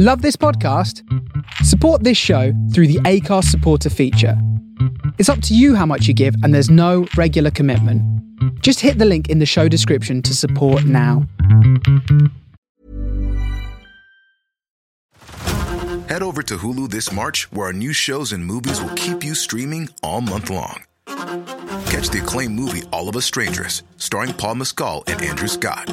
Love this podcast? Support this show through the Acast supporter feature. It's up to you how much you give, and there's no regular commitment. Just hit the link in the show description to support now. Head over to Hulu this March, where our new shows and movies will keep you streaming all month long. Catch the acclaimed movie All of Us Strangers, starring Paul Mescal and Andrew Scott.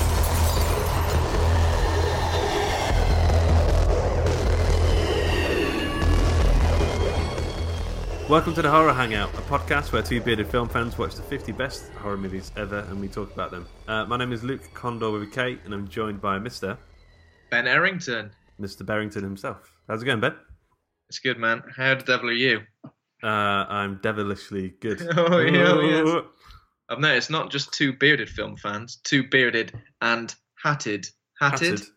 Welcome to the Horror Hangout, a podcast where two bearded film fans watch the 50 best horror movies ever and we talk about them. Uh, my name is Luke Condor with a K, and I'm joined by Mr. Ben Barrington. Mr. Barrington himself. How's it going, Ben? It's good, man. How the devil are you? Uh, I'm devilishly good. Oh, yeah, oh, yes. I've noticed not just two bearded film fans, two bearded and hatted, hatted, Hatted.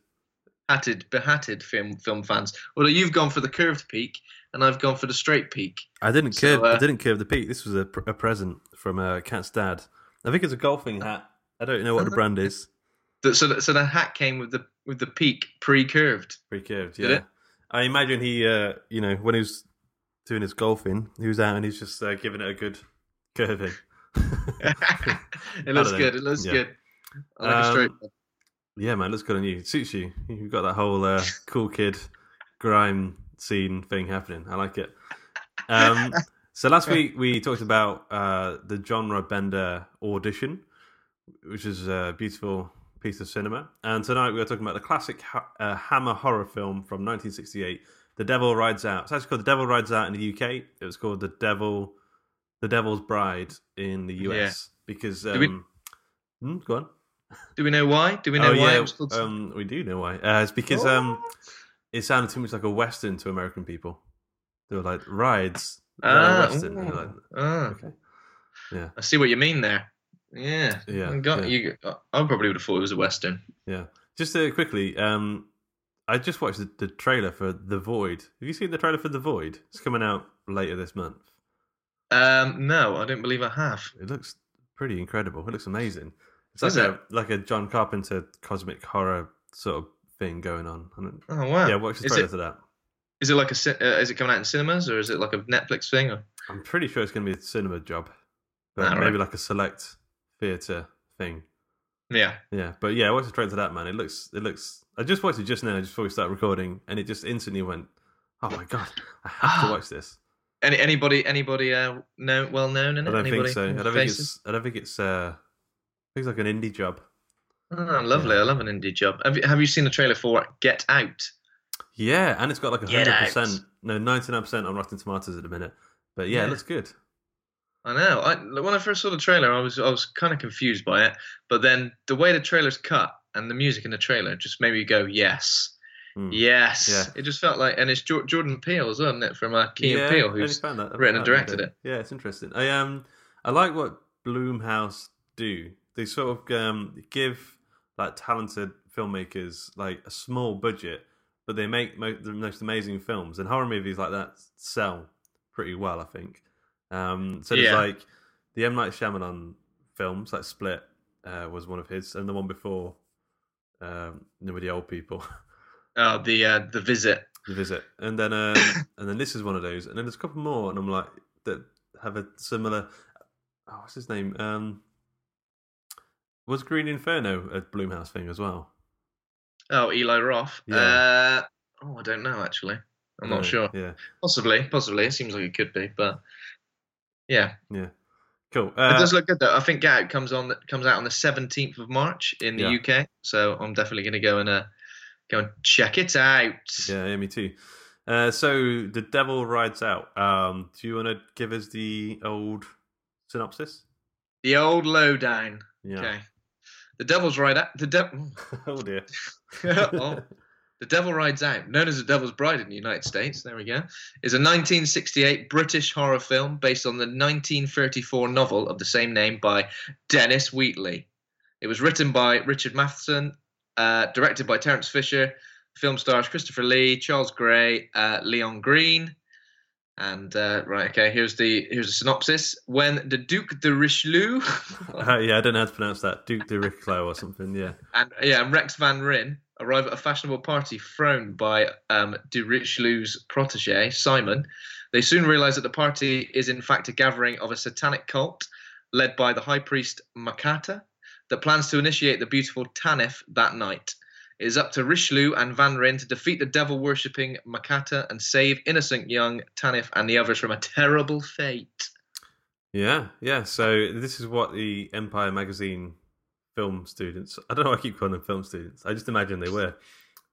Hatted, behatted film film fans. Well, you've gone for the curved peak, and I've gone for the straight peak. I didn't So, curve. uh, I didn't curve the peak. This was a, pr- a present from uh, Cat's dad. I think it's a golfing hat. I don't know what the brand is. So, the- so the hat came with the with the peak pre-curved. Pretty curved, yeah. I imagine he, uh, you know, when he was doing his golfing, he was out and he's just uh, giving it a good curving. it looks good. It looks Yeah. good. I like a Um, straight. one. Yeah, man, looks good on you. It suits you. You've got that whole uh, cool kid grime scene thing happening. I like it. Um, so last week we talked about uh, the genre bender audition, which is a beautiful piece of cinema. And tonight we are talking about the classic ha- uh, Hammer horror film from 1968, The Devil Rides Out. It's actually called The Devil Rides Out in the UK. It was called The Devil, The Devil's Bride in the US because. Um, we- hmm, go on. Do we know why? Do we know oh why yeah, it was called? um, we do know why. Uh, it's because um, it sounded too much like a western to American people. They were like rides, is that a Ah, western. Like, ah. okay, yeah, I see what you mean there. Yeah. Yeah, I got yeah. you. I probably would have thought it was a western. yeah. Just uh, quickly, um, I just watched the, the trailer for The Void. Have you seen the trailer for The Void? It's coming out later this month. Um, no, I don't believe I have. It looks pretty incredible. It looks amazing. It's Is like it? a like a John Carpenter cosmic horror sort of thing going on. Oh wow. yeah, watch the trailer it, for that. is it like a? Uh, is it coming out in cinemas or is it like a Netflix thing? Or? I'm pretty sure it's going to be a cinema job, but Ah, right. maybe like a select theatre thing. Yeah. Yeah, but yeah, I watched the trailer to that man. It looks, it looks. I just watched it just now, just before we started recording, and it just instantly went, "Oh my god, I have to watch this." Any anybody anybody uh know well known in it? I don't anybody think so. I don't think faces? it's. I don't think it's. uh It's like an indie job. Oh, lovely. I love an indie job. Have you, have you seen the trailer for Get Out? Yeah, and it's got like a hundred percent, no, ninety nine percent on Rotten Tomatoes at the minute. But yeah, Yeah. it looks good. I know. I, when I first saw the trailer, I was I was kind of confused by it, but then the way the trailer's cut and the music in the trailer just made me go, yes, Hmm. yes. Yeah. It just felt like, and it's Jor- Jordan Peele, isn't it, from uh, Key yeah, and Peele, who's found that- I written and directed bit. it. Yeah, it's interesting. I um I like what Blumhouse do. They sort of um give like talented filmmakers like a small budget, but they make mo- the most amazing films. And horror movies like that sell pretty well, I think. Um, so there's Yeah. like the M Night Shyamalan films, like Split uh, was one of his, and the one before, um, with the old people. Oh, the uh, the visit. the visit, and then um, and then this is one of those, and then there's a couple more, and I'm like that have a similar. Oh, what's his name? Um, was Green Inferno a Blumhouse thing as well? Oh, Eli Roth. Yeah. Uh, oh, I don't know actually. I'm No, not sure. Yeah, Possibly, possibly. It seems like it could be, but yeah, yeah. Cool. it Uh, does look good though. I think Get Out comes on that comes out on the 17th of March in the Yeah. UK, so I'm definitely going to go and uh, go and check it out. yeah, yeah, me too. Uh, so the devil rides out. Um, do you want to give us the old synopsis? The old lowdown. Yeah. Okay. The Devil's Ride Out. The devil. oh dear. oh. The Devil Rides Out, known as The Devil's Bride in the United States, there we go, is a 1968 British horror film based on the 1934 novel of the same name by Dennis Wheatley. It was written by Richard Matheson, uh, directed by Terence Fisher. The film stars Christopher Lee, Charles Gray, uh, Leon Greene, and uh, right, okay. Here's the here's the synopsis. When the Duke de Richelieu Uh, yeah, I don't know how to pronounce that. Duke de Richelieu or something. Yeah. and yeah, and Rex Van Ryn arrive at a fashionable party thrown by um, de Richelieu's protege Simon. They soon realize that the party is in fact a gathering of a satanic cult led by the high priest Mocata that plans to initiate the beautiful Tanith that night. It is up to Richelieu and Van Ryn to defeat the devil worshipping Mocata and save innocent young Tanif and the others from a terrible fate. Yeah, yeah. So this is what the Empire magazine film students, I don't know I keep calling them film students, I just imagine they were,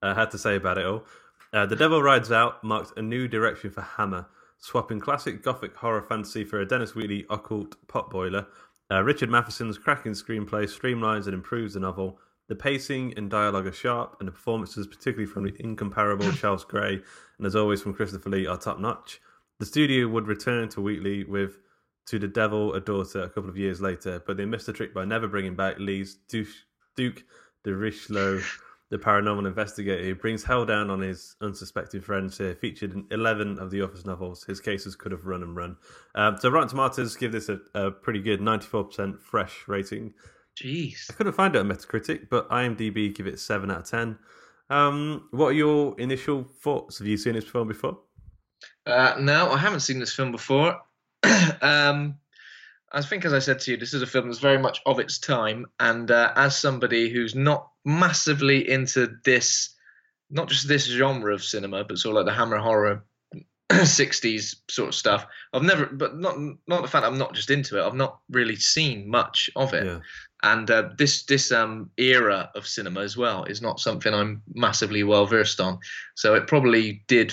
uh, had to say about it all. Uh, the Devil Rides Out marked a new direction for Hammer, swapping classic gothic horror fantasy for a Dennis Wheatley occult potboiler. Uh, Richard Matheson's cracking screenplay streamlines and improves the novel. The pacing and dialogue are sharp, and the performances, particularly from the incomparable Charles Gray and as always from Christopher Lee, are top notch. The studio would return to Wheatley with To the Devil, a Daughter a couple of years later, but they missed the trick by never bringing back Lee's Duke, Duke de Richelieu, the paranormal investigator who brings hell down on his unsuspecting friends here. Featured in 11 of the author's novels, his cases could have run and run. Um, so Rotten Tomatoes give this a, a pretty good 94% fresh rating. Jeez. I couldn't find it on Metacritic, but IMDb give it 7 out of 10. Um, what are your initial thoughts? Have you seen this film before? Uh, no, I haven't seen this film before. um, I think, as I said to you, this is a film that's very much of its time. And uh, as somebody who's not massively into this, not just this genre of cinema, but sort of like the Hammer horror 60s sort of stuff, I've never, but not not the fact I'm not just into it. I've not really seen much of it. Yeah. And uh, this this um, era of cinema as well is not something I'm massively well versed on. So it probably did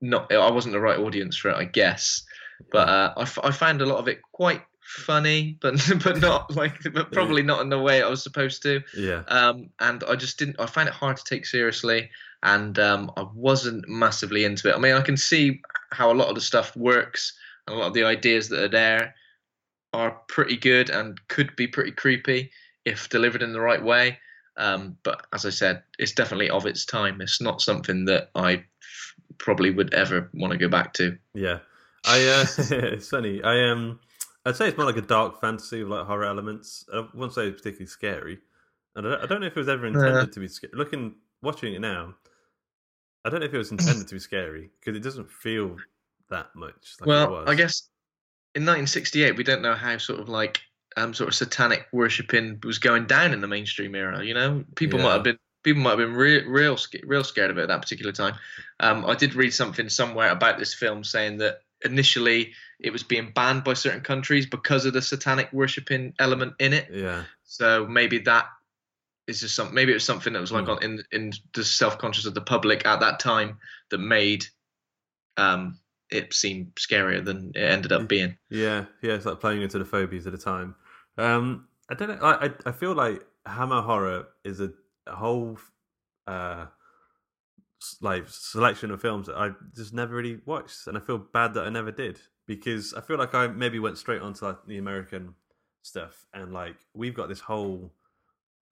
not. I wasn't the right audience for it, I guess. But uh, I, f- I found a lot of it quite funny, but but not like, but probably not in the way I was supposed to. Yeah. Um, and I just didn't. I found it hard to take seriously, and um, I wasn't massively into it. I mean, I can see how a lot of the stuff works, and a lot of the ideas that are there are pretty good and could be pretty creepy if delivered in the right way. Um, but as I said, it's definitely of its time. It's not something that I f- probably would ever want to go back to. Yeah, I. Uh, it's funny. I um, I'd say it's more like a dark fantasy with like horror elements. I wouldn't say it's particularly scary, and I don't, I don't know if it was ever intended to be scary. Looking, watching it now, I don't know if it was intended to be scary because it doesn't feel that much. Like it well, was. I guess in 1968, we don't know how sort of like um, sort of satanic worshipping was going down in the mainstream era. You know, people might have been people might have been re- real real scared of it at that particular time. Um, I did read something somewhere about this film saying that initially it was being banned by certain countries because of the satanic worshipping element in it. Yeah, So maybe that is just some. Maybe it was something that was like Hmm. on in in the self conscious of the public at that time that made um it seemed scarier than it ended up being. yeah, yeah. It's like playing into the phobias at the time. Um, I don't know. I I, I feel like Hammer horror is a, a whole uh like selection of films that I just never really watched, and I feel bad that I never did because I feel like I maybe went straight onto like the American stuff, and like we've got this whole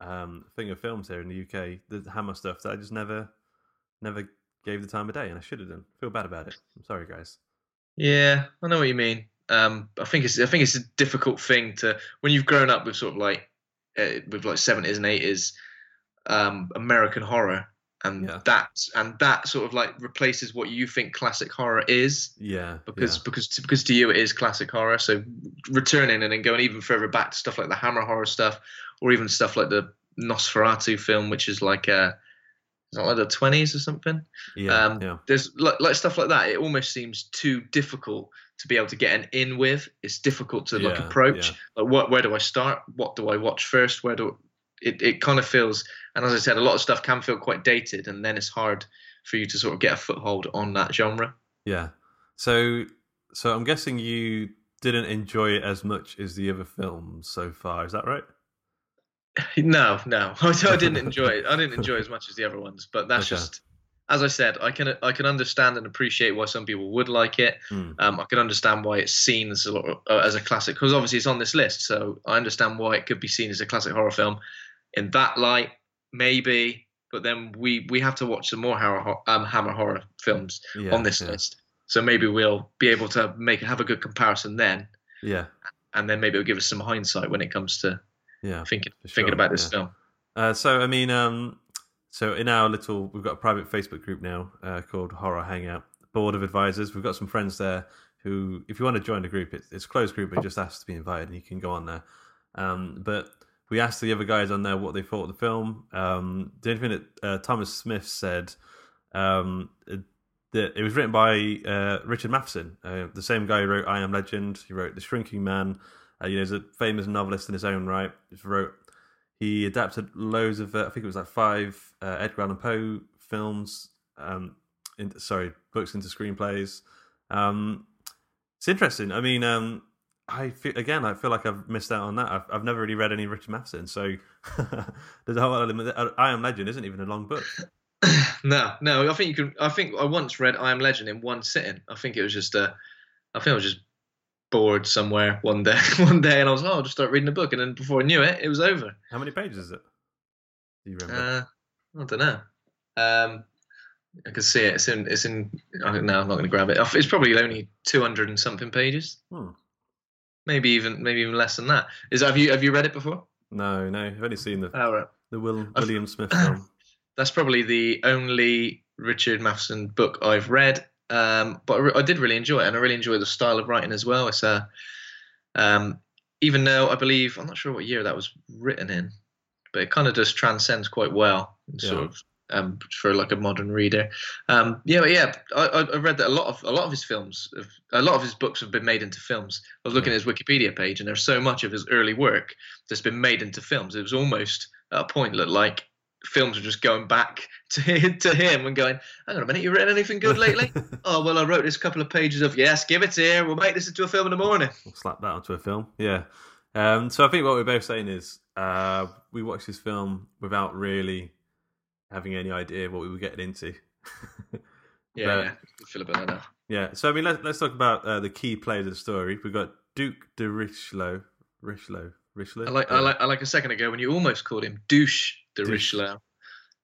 um thing of films here in the UK, the Hammer stuff that I just never never gave the time of day, and I should have done. feel bad about it. I'm sorry, guys. Yeah, I know what you mean. Um, I think it's I think it's a difficult thing to when you've grown up with sort of like uh, with like seventies and eighties um, American horror, and Yeah. that and that sort of like replaces what you think classic horror is. Yeah, because yeah. because because to you it is classic horror. So returning and then going even further back to stuff like the Hammer horror stuff, or even stuff like the Nosferatu film, which is like a not like the twenties or something. Yeah, um, yeah, There's like, like stuff like that. It almost seems too difficult to be able to get an in with. It's difficult to like Yeah, approach. yeah. Like what? Where do I start? What do I watch first? Where do it? It kind of feels. And as I said, a lot of stuff can feel quite dated, and then it's hard for you to sort of get a foothold on that genre. yeah. So, so I'm guessing you didn't enjoy it as much as the other films so far. Is that right? No, no, I didn't enjoy it. I didn't enjoy it as much as the other ones, but that's Okay. just. As I said, I can I can understand and appreciate why some people would like it. Hmm. Um, I can understand why it's seen as a lot uh, as a classic because obviously it's on this list. So I understand why it could be seen as a classic horror film. In that light, maybe, but then we we have to watch some more horror, ho- um, Hammer horror films Yeah, on this yeah. list. So maybe we'll be able to make have a good comparison then, Yeah, and then maybe it'll give us some hindsight when it comes to yeah. thinking for thinking about this yeah. film. Uh, so I mean, um, so in our little, we've got a private Facebook group now uh, called Horror Hangout Board of Advisors. We've got some friends there who, if you want to join the group, it's, it's a closed group, but just ask to be invited, and you can go on there. Um, but we asked the other guys on there what they thought of the film. Um, the only thing that uh, Thomas Smith said um, that it was written by uh, Richard Matheson, uh, the same guy who wrote I Am Legend. He wrote The Shrinking Man. Uh, you know, he's a famous novelist in his own right. He wrote he adapted loads of, uh, I think it was like five uh, Edgar Allan Poe films, um, in, sorry, books into screenplays. Um, it's interesting. I mean, um, I feel, again, I feel like I've missed out on that. I've, I've never really read any Richard Matheson, so there's a whole element. I Am Legend isn't even a long book. No, no. I think you can. I think I once read I Am Legend in one sitting. I think it was just uh, I think I was just bored somewhere one day, one day, and I was oh, I'll just start reading a book, and then before I knew it, it was over. How many pages is it? Do you remember? Uh, I don't know. Um, I can see it. It's in. It's in. I don't know. I'm not going to grab it. It's probably only two hundred and something pages. Hmm. Maybe even maybe even less than that. Is have you have you read it before? no, no. I've only seen the Oh, right. the Will, William Smith film. that's probably the only Richard Matheson book I've read. Um, but I, re- I did really enjoy it, and I really enjoy the style of writing as well. It's a, um, even though I believe I'm not sure what year that was written in, but it kind of just transcends quite well, sort Yeah. of um, for like a modern reader. Um, yeah, but yeah, I, I read that a lot of a lot of his films, have, a lot of his books have been made into films. I was looking at his Wikipedia page, and there's so much of his early work that's been made into films. It was almost at a point that like films are just going back to to him and going, "Hang on a minute, you written anything good lately?" oh well, I wrote this couple of pages of yes, give it here. We'll make this into a film in the morning. We'll slap that onto a film. Yeah. Um, so I think what we're both saying is uh, we watched this film without really having any idea what we were getting into. Yeah, But- yeah. I feel a bit like that. yeah. So I mean, let's let's talk about uh, the key players of the story. We've got Duke de Richelieu. Richelieu. Richelieu. I like, I like, I like a second ago when you almost called him douche de Douche. Richelieu,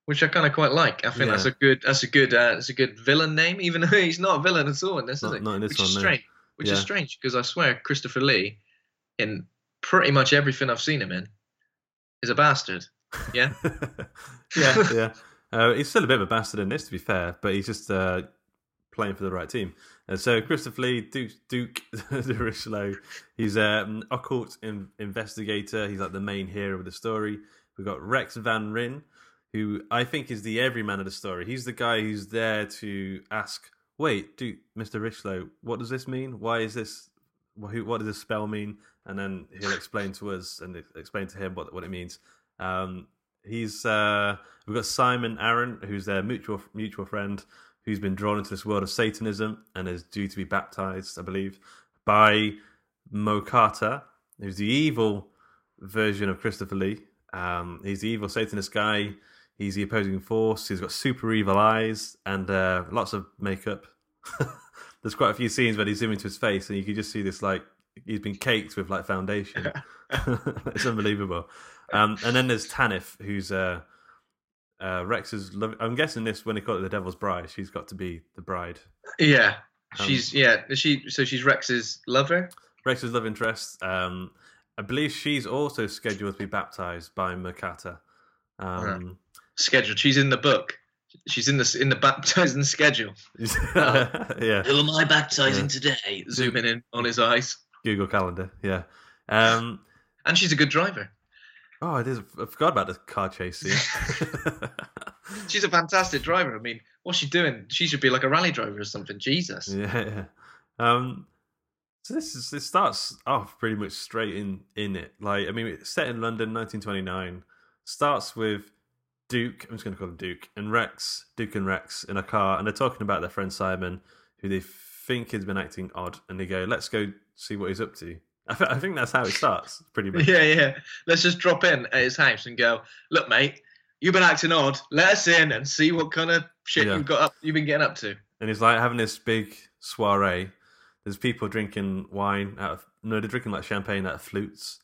which I kind of quite like. I think that's a good, that's a good, uh, that's a good villain name, even though he's not a villain at all in this, Not- is it? not in this which one, is no. strange. Which is strange because I swear Christopher Lee, in pretty much everything I've seen him in, is a bastard. Yeah. yeah, yeah. Uh, he's still a bit of a bastard in this, to be fair, but he's just uh, playing for the right team. And so Christopher Lee, Duke, Duke de Richelieu, he's um, an occult in- investigator. He's like the main hero of the story. We've got Rex Van Ryn, who I think is the everyman of the story. He's the guy who's there to ask, "Wait, Duke, Mister Richelieu, what does this mean? Why is this? What, what does this spell mean?" And then he'll explain to us and explain to him what what it means. Um, he's uh, we've got Simon Aron, who's their mutual mutual friend, who's been drawn into this world of Satanism and is due to be baptized, I believe, by Mocata, who's the evil version of Christopher Lee. Um, he's the evil Satanist guy. He's the opposing force. He's got super evil eyes and uh, lots of makeup. There's quite a few scenes where they zoom into his face, and you can just see this like he's been caked with like foundation. it's unbelievable. Um, and then there's Tanif, who's uh, uh, Rex's. Love- I'm guessing this when they call it the Devil's Bride. She's got to be the bride. Yeah. Um, She's yeah. She so she's Rex's lover. Rex's love interest. Um, I believe she's also scheduled to be baptized by Mocata. Um, Scheduled. She's in the book. She's in the in the baptizing schedule. yeah, Who am I baptizing Yeah. today? Zooming in on his eyes. Google Calendar. Yeah. Um, And she's a good driver. Oh, it is. I forgot about the car chase scene. she's a fantastic driver. I mean, what's she doing? She should be like a rally driver or something. Jesus. Yeah. Um, so this is it starts off pretty much straight in in it. Like I mean, it's set in London, 1929. Starts with Duke. I'm just going to call him Duke and Rex. Duke and Rex in a car, and they're talking about their friend Simon, who they think has been acting odd, and they go, "Let's go see what he's up to." I, th- I think that's how it starts, pretty much. Yeah, yeah. Let's just drop in at his house and go, look, mate, you've been acting odd. Let us in and see what kind of shit Yeah. you've got up. You've been getting up to. and he's like having this big soiree. There's people drinking wine out of no, they're drinking like champagne out of flutes.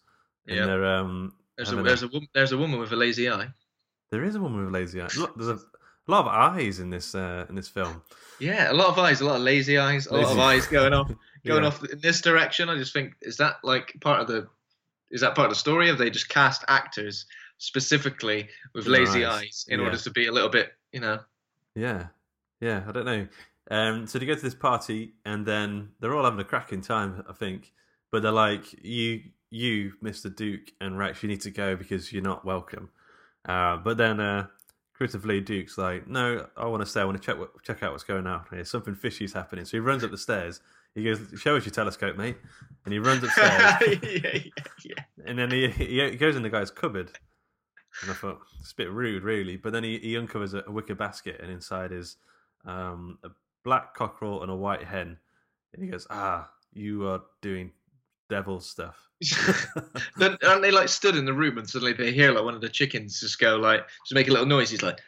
And Yeah. they're um There's a having there's a woman there's a woman with a lazy eye. there is a woman with a lazy eye. Look, there's a, a lot of eyes in this uh in this film. Yeah, a lot of eyes, a lot of lazy eyes, a lot of Lazy- eyes going off going Yeah. off in this direction. I just think is that like part of the is that part of the story? Have they just cast actors specifically with lazy eyes. eyes in Yeah. order to be a little bit, you know? Yeah. Yeah, I don't know. Um so they go to this party and then they're all having a cracking time, I think. But they're like, You you, Mr. Duke and Rex, you need to go because you're not welcome. Uh but then uh critically Duke's like, No, I wanna stay, I wanna check what, check out what's going on here. Something fishy's happening. So he runs up the stairs. He goes, Show us your telescope, mate. And he runs upstairs. yeah, yeah, yeah. And then he, he goes in the guy's cupboard. And I thought, it's a bit rude, really. But then he, he uncovers a, a wicker basket, and inside is um, a black cockerel and a white hen. And he goes, Ah, you are doing devil stuff. and they like stood in the room and suddenly they hear like one of the chickens just go like just make a little noise? He's like,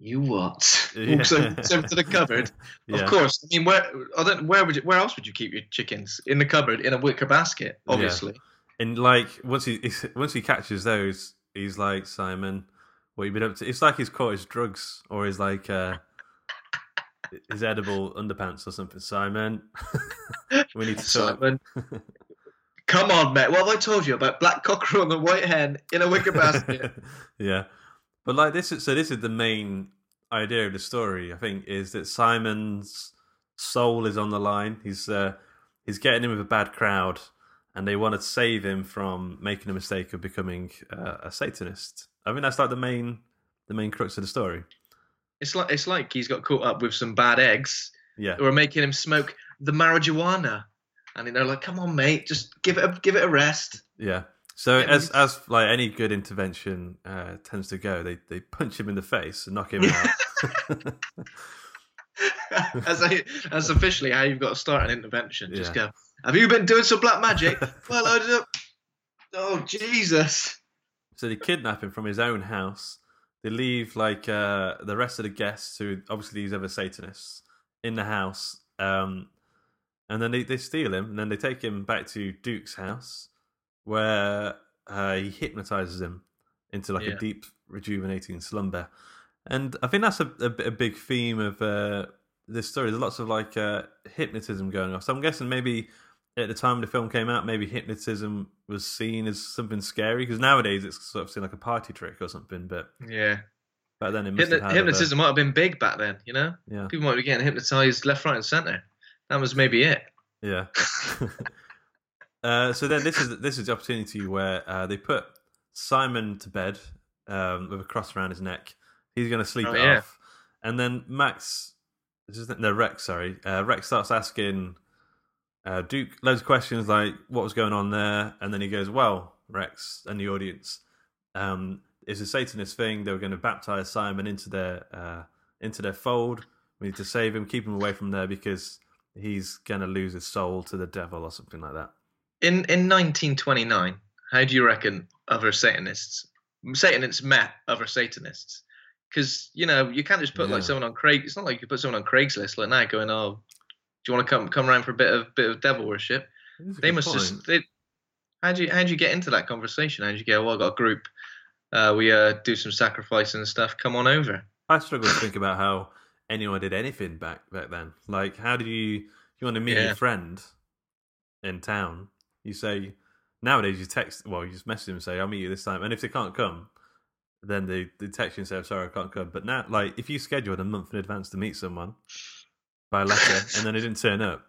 "You what?" Yeah. Walks over to the cupboard. Yeah. Of course. I mean, where I don't, where would you, where else would you keep your chickens? In the cupboard in a wicker basket, Yeah. obviously. And like once he once he catches those, he's like Simon, what you been up to? It's like he's caught his drugs or his like uh, his edible underpants or something. Simon, we need to talk. Simon. Come on, mate. What have I told you about black cockerel and the white hen in a wicker basket? yeah, but like this is so. This is the main idea of the story. I think is that Simon's soul is on the line. He's uh, he's getting in with a bad crowd, and they want to save him from making a mistake of becoming uh, a Satanist. I think that's like the main the main crux of the story. it's like it's like he's got caught up with some bad eggs Yeah, who are making him smoke the marijuana. And they're like, "Come on, mate, just give it a, give it a rest." yeah. So Yeah, as as like any good intervention uh, tends to go, they they punch him in the face and knock him out. as I, as officially how you've got to start an intervention. Just Yeah. go. Have you been doing some black magic? well, I don't. Oh Jesus! So they kidnap him from his own house. They leave like uh, the rest of the guests, who obviously these other Satanists, in the house. Um, and then they, they steal him, and then they take him back to Duke's house, where uh, he hypnotizes him into like Yeah. a deep, rejuvenating slumber. And I think that's a, a, a big theme of uh, this story. There's lots of like uh, hypnotism going on. So I'm guessing maybe at the time the film came out, maybe hypnotism was seen as something scary because nowadays it's sort of seen like a party trick or something. But Yeah, back then Hypno- hypnotism might have been big back then. You know, yeah, people might be getting hypnotized left, right, and center. That was maybe it. yeah. uh, so then this is this is the opportunity where uh, they put Simon to bed um, with a cross around his neck. He's going to sleep Oh, it yeah. off, and then Max, no Rex, sorry, uh, Rex starts asking uh, Duke loads of questions like what was going on there, and then he goes, "Well, Rex and the audience, um, it's a Satanist thing. They were going to baptize Simon into their uh, into their fold. We need to save him, keep him away from there because he's going to lose his soul to the devil or something like that." In in 1929, how do you reckon other Satanists Satanists met other Satanists? Because you know you can't just put Yeah. like someone on Craig. It's not like you put someone on Craigslist like that going, "Oh, do you want to come come around for a bit of bit of devil worship?" They must point. just. They, how do you how do you get into that conversation? How do you go? Well, I got a group. Uh, we uh, do some sacrifice and stuff. Come on over. I struggle to think about how anyone did anything back back then. Like, how do you you want to meet Yeah. your friend in town? You say nowadays you text. Well, you just message them and say, "I'll meet you this time," and if they can't come, then they, they text you and say, "I'm sorry, I can't come." But now, like, if you scheduled a month in advance to meet someone by letter and then they didn't turn up,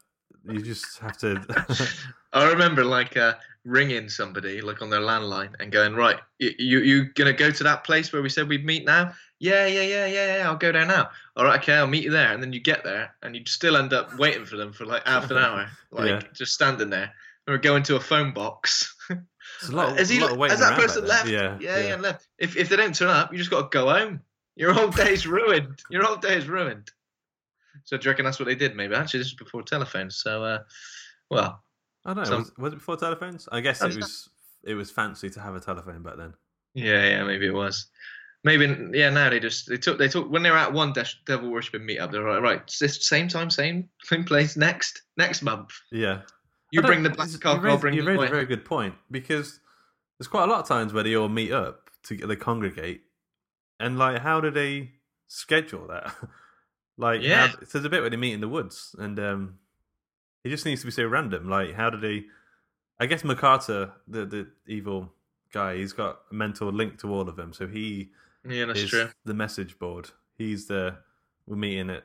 you just have to. I remember like uh, ringing somebody like on their landline and going, right, you, you gonna go to that place where we said we'd meet now? Yeah, yeah, yeah, yeah, yeah. I'll go there now. All right, okay, I'll meet you there. And then you get there, and you still end up waiting for them for like half an hour, like Yeah. just standing there. Or go into a phone box. It's a lot, of- he, a lot of has that person left? Yeah, yeah, yeah, left. If if they don't turn up, you just got to go home. Your whole day's ruined. Your whole day is ruined. So do you reckon that's what they did? Maybe actually, this is before telephones. So, uh, well, I don't know. Was, was it before telephones? I guess it was. It was fancy to have a telephone back then. yeah, yeah, maybe it was. Maybe yeah. Now they just they took they took when they were at one devil worshipping meetup. They're like, right, this same time, same same place next next month. Yeah. You bring the black cock, You I'll bring you the raised a very good point because there's quite a lot of times where they all meet up to they congregate, and like, how do they schedule that? like, Yeah. how, there's a bit where they meet in the woods, and um, it just needs to be so random. Like, how do they? I guess Mocata, the the evil guy, he's got a mental link to all of them, so he Yeah, that's is true. the message board. He's the we're meeting at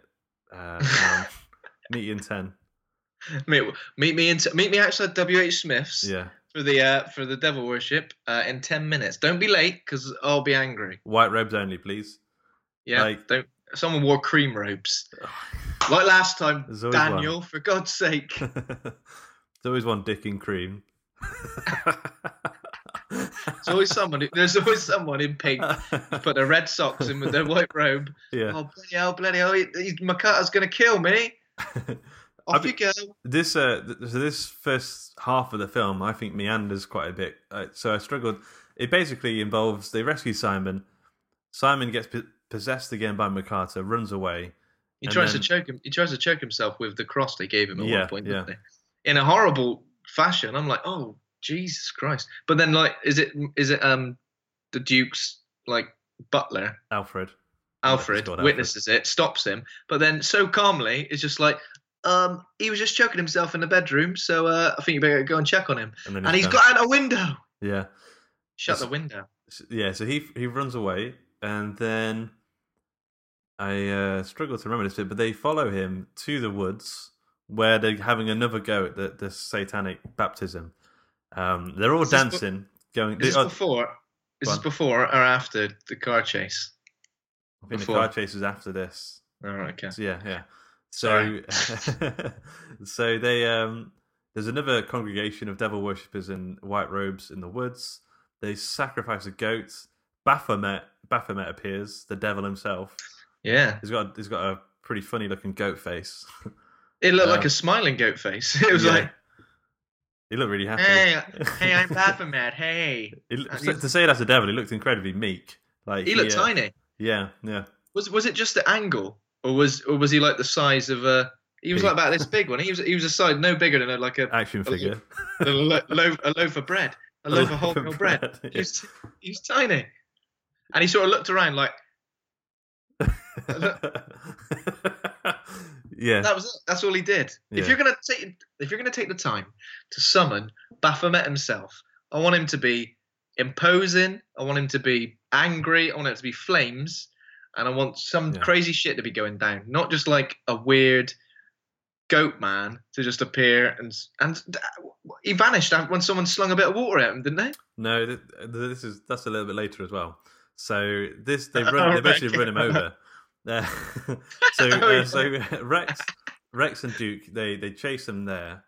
uh, um, meet in ten. Meet, meet me in meet me outside WH Smith's Yeah, for the uh, for the devil worship uh, in ten minutes. Don't be late because I'll be angry. white robes only, please. Yeah, Like- don't. Someone wore cream robes like last time. Always one. Daniel, for God's sake. There's always one dick in cream. There's always someone. who- There's always someone in pink. Put their red socks in with their white robe. yeah. Oh bloody hell! Bloody hell! He, he, Mocata's gonna kill me. Off I you go. This uh, th- so this first half of the film, I think meanders quite a bit. Uh, so I struggled. It basically involves they rescue Simon. Simon gets p- possessed again by Mocata, runs away. He tries then- to choke him. He tries to choke himself with the cross they gave him at Yeah, one point, yeah. In a horrible fashion. I'm like, oh Jesus Christ! But then, like, is it is it um the Duke's like butler Alfred. Alfred. witnesses it, stops him, but then so calmly it's just like, um, he was just choking himself in the bedroom, so uh, I think you better go and check on him. And, And he's got out a window. yeah, Shut It's- the window. Yeah. So he he runs away, and then I uh, struggle to remember this bit, but they follow him to the woods where they're having another go at the, the satanic baptism. Um, they're all Is this be- dancing, going. Is this they- oh, before? Is this before or after the car chase? I think the car chase is after this. All right, okay. So, yeah, yeah. So, so they um, there's another congregation of devil worshippers in white robes in the woods. They sacrifice a goat. Baphomet Baphomet appears, the devil himself. Yeah, He's got he's got a pretty funny looking goat face. it looked like Um, a smiling goat face. It was yeah. like, he looked really happy. hey, hey, I'm Baphomet. Hey, He looked- and he's- to say that's a devil, he looked incredibly meek. Like he looked uh, tiny. Yeah, yeah. Was was it just the angle, or was or was he like the size of a? He was like about this big one. He was he was a size no bigger than a, like a, Action a figure. a, lo- loaf, a loaf of bread, a A loaf of wholemeal bread. bread, He, was, he was tiny, and he sort of looked around like yeah. that was it. That's all he did. Yeah. If you're gonna take if you're gonna take the time to summon Baphomet himself, I want him to be imposing. I want him to be angry. I want it to be flames, and I want some Yeah. crazy shit to be going down. Not just like a weird goat man to just appear and and he vanished when someone slung a bit of water at him, didn't they? No, th- th- this is that's a little bit later as well. So this they Oh, run they right, basically run him over. Uh, so Oh, uh, so Rex Rex and Duke they they chase him there,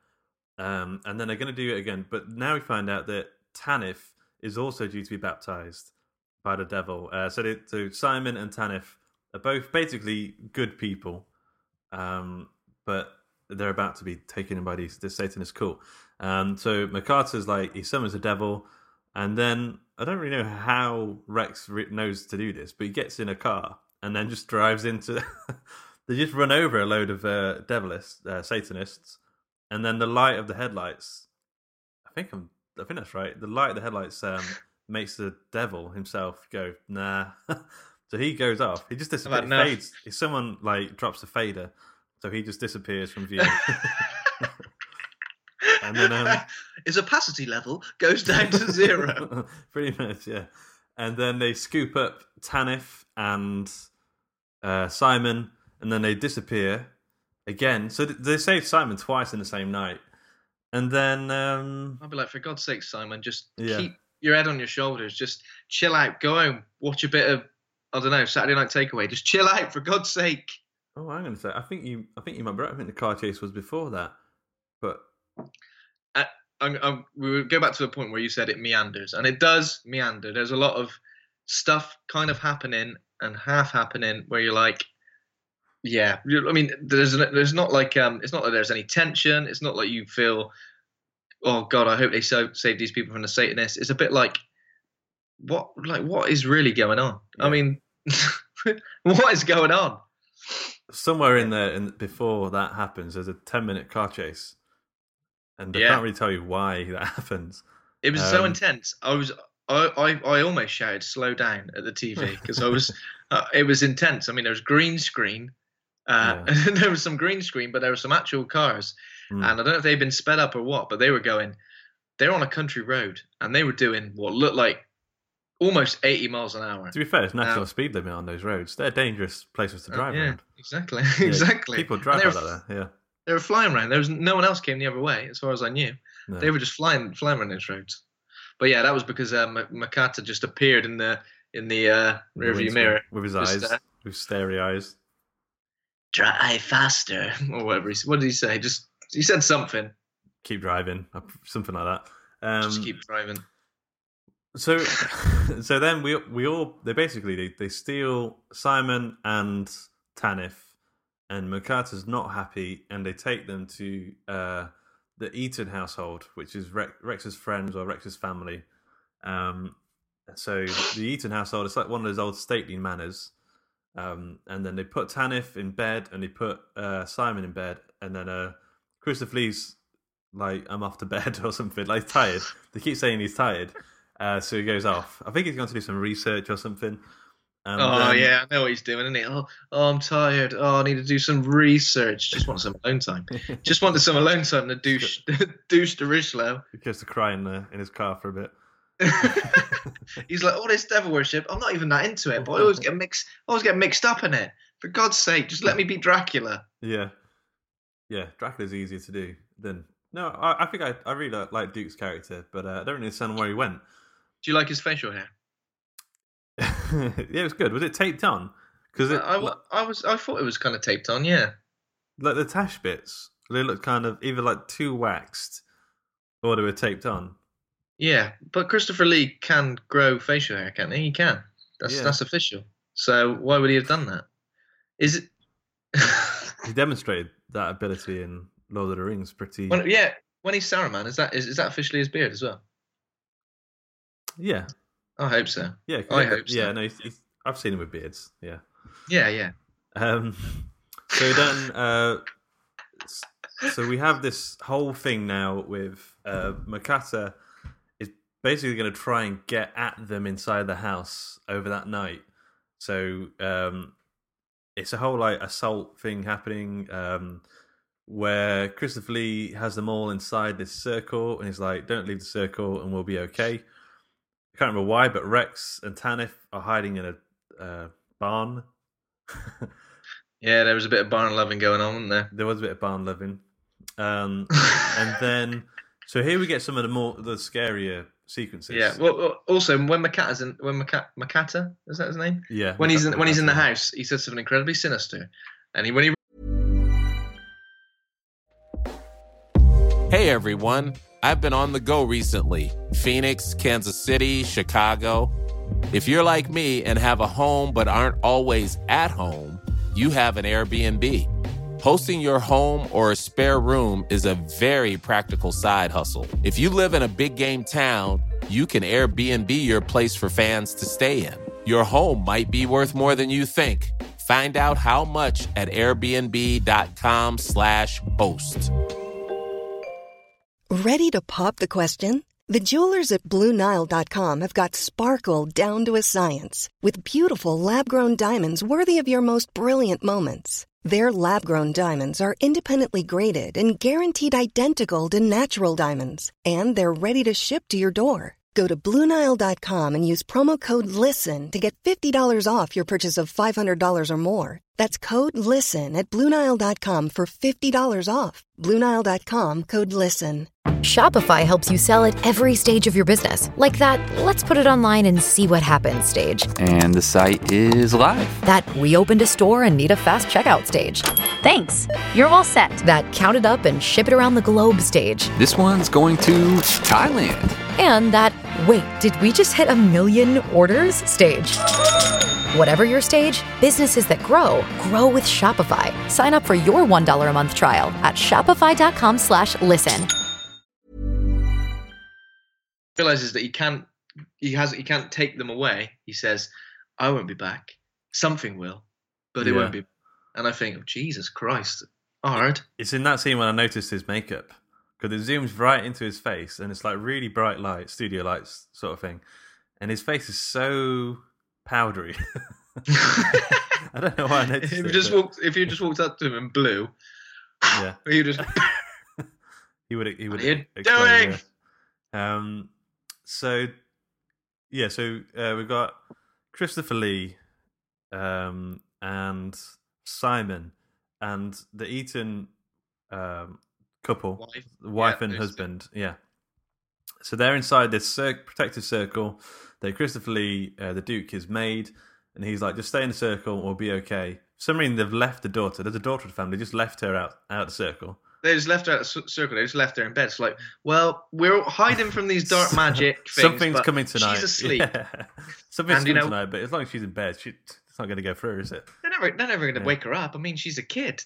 um, and then they're going to do it again. But now we find out that Tanith is also due to be baptized by the devil. Uh, so they, so Simon and Tanith are both basically good people, um, but they're about to be taken in by these the Satanist cult. Um, so Mocata's like he summons the devil, and then I don't really know how Rex re- knows to do this, but he gets in a car and then just drives into. they just run over a load of uh, devilists, uh, Satanists, and then the light of the headlights. I think I'm. I think that's right. The light of the headlights um, makes the devil himself go nah. so he goes off. He just disappears. enough. Fades. If someone like drops a fader, so he just disappears from view. And then, um, his opacity level goes down to zero. Pretty much, yeah. And then they scoop up Tanith and uh, Simon, and then they disappear again. So th- they save Simon twice in the same night. And then, um, I'd be like, for God's sake, Simon, just Yeah. keep your head on your shoulders. Just chill out. Go home. Watch a bit of I don't know Saturday Night Takeaway. Just chill out for God's sake. Oh, I'm going to say. I think you. I think you might be right. I think the car chase was before that, but I'm, I'm, we will go back to the point where you said it meanders, and it does meander. There's a lot of stuff kind of happening and half happening where you're like, yeah. I mean, there's there's not like um, it's not like there's any tension. It's not like you feel, oh God, I hope they so, save these people from the Satanists. It's a bit like, what like what is really going on? I mean, what is going on? somewhere in there, in, before that happens, there's a ten minute car chase, and I can't really tell you why that happens. It was so Um, intense. I was I, I, I almost shouted slow down at the TV because I was uh, it was intense. I mean, there was green screen. Uh, there was some green screen, but there were some actual cars, Hmm. and I don't know if they'd been sped up or what, but they were going. they're on a country road, and they were doing what looked like almost 80 miles an hour. To be fair, it's national Um, speed limit on those roads. They're dangerous places to Uh, drive yeah, around. exactly, Yeah, exactly. People drive like were, there, Yeah. They were flying around. There was no one else came the other way, as far as I knew. No. They were just flying, flying around those roads. But yeah, that was because uh, Mocata just appeared in the in the uh, rearview mirror. with his Just, eyes, uh, with starry eyes. Drive faster, or whatever. He, what did he say? Just he said something. Keep driving, uh, something like that. Um, just keep driving. So, so then we we all they basically they, they steal Simon and Tanif, and Mocata's not happy, and they take them to uh, the Eaton household, which is Rex, Rex's friends or Rex's family. Um, so the Eaton household it's like one of those old stately manors. Um, and then they put Tanif in bed, and they put uh, Simon in bed, and then uh, Christopher Lee's like, "I'm off to bed" or something. Like he's tired. they keep saying he's tired. Uh, so he goes off. I think he's going to do some research or something. And oh then- yeah, I know what he's doing, isn't he? Oh, oh, I'm tired. Oh, I need to do some research. Just want some alone time. Just wanted some alone time to douche, douche to Rishlow. He goes to cry in, the, in his car for a bit. He's like, all this devil worship. I'm not even that into it, but I always get mixed. I always get mixed up in it. For God's sake, just let me be Dracula. Yeah, yeah. Dracula's easier to do than no. I, I think I, I really like, like Duke's character, but uh, I don't really understand where he went. Do you like his facial hair? yeah, it was good. Was it taped on? Because I, I, I was. I thought it was kind of taped on. Yeah. like the tash bits, they looked kind of either like too waxed or they were taped on. Yeah, but Christopher Lee can grow facial hair, can't he? He can. That's Yeah. that's official. So why would he have done that? Is it? He demonstrated that ability in Lord of the Rings pretty. when, yeah, when he's Saruman, is that is, is that officially his beard as well? yeah, I hope so. yeah. I yeah, hope so. Yeah, no, he's, he's, I've seen him with beards. Yeah. Yeah, yeah. Um, so then, uh, so we have this whole thing now with uh, Mocata basically going to try and get at them inside the house over that night. So um, it's a whole like assault thing happening um, where Christopher Lee has them all inside this circle, and he's like, "Don't leave the circle, and we'll be okay." I can't remember why, but Rex and Tanif are hiding in a uh, barn. Yeah, there was a bit of barn loving going on, wasn't there? there was a bit of barn living, um, and then so here we get some of the more the scarier sequences. Yeah. Well, well, also when Mocata's in, when Maka, Mocata is that his name? yeah. When he's in, when he's in the house, he says something incredibly sinister, and he when he Hey everyone, I've been on the go recently Phoenix, Kansas City, Chicago. If you're like me and have a home but aren't always at home, you have an Airbnb. Hosting your home or a spare room is a very practical side hustle. If you live in a big game town, you can Airbnb your place for fans to stay in. Your home might be worth more than you think. Find out how much at airbnb.com/slash host. Ready to pop the question? The jewelers at BlueNile.com have got sparkle down to a science with beautiful lab grown diamonds worthy of your most brilliant moments. Their lab grown diamonds are independently graded and guaranteed identical to natural diamonds, and they're ready to ship to your door. Go to BlueNile.com and use promo code LISTEN to get $50 off your purchase of $500 or more. That's code LISTEN at BlueNile.com for $50 off. BlueNile.com code LISTEN. Shopify helps you sell at every stage of your business. Like that, let's put it online and see what happens stage. And the site is live. That we opened a store and need a fast checkout stage. Thanks. You're all set. That count it up and ship it around the globe stage. This one's going to Thailand. And that, wait, did we just hit a million orders stage? Whatever your stage, businesses that grow, grow with Shopify. Sign up for your $1 a month trial at shopify.com slash listen. realizes that he can't he has he can't take them away. He says, "I won't be back. Something will, but it Yeah. won't be." And I think, Jesus Christ, hard. It's in that scene when I noticed his makeup because it zooms right into his face and it's like really bright light, studio lights sort of thing, and his face is so powdery. I don't know why I noticed if you just but- walked, if you just walked up to him in blue, yeah, you just he would he would What are you explain, doing? yeah. Um, so yeah, so uh, we've got Christopher Lee, um, and Simon, and the Eaton um, couple, Wife. wife Yeah, and those two. husband. Yeah. So they're inside this cir- protective circle. That Christopher Lee, uh, the Duke, is made, and he's like, just stay in the circle, we'll be okay. For some reason, they've left the daughter. There's a daughter of the family, just left her out out of the circle. they just left her at the circle. They just left her in bed. It's like, well, we're hiding from these dark magic things. Something's coming tonight. She's asleep. Yeah. Something's And, you coming know- tonight, but as long as she's in bed, she, it's not going to go through, is it? They're never, they're never going to Yeah. wake her up. I mean, she's a kid.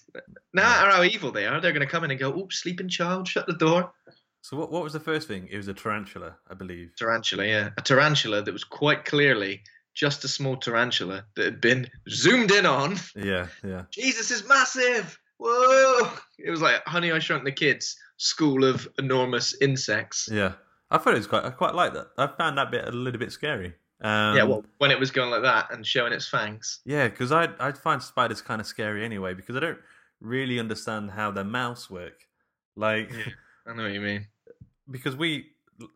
No matter how evil they are, they're going to come in and go, "Oh, sleeping child, shut the door." So what? What was the first thing? It was a tarantula, I believe. Tarantula, yeah, a tarantula that was quite clearly just a small tarantula that had been zoomed in on. Yeah, yeah, Jesus is massive. Whoa! It was like Honey, I Shrunk the Kids school of enormous insects. yeah. I thought it was quite. I quite like that. I found that bit a little bit scary. Um, yeah, well, when it was going like that and showing its fangs. Yeah, because I I find spiders kind of scary anyway because I don't really understand how their mouths work. Like, I know what you mean. Because we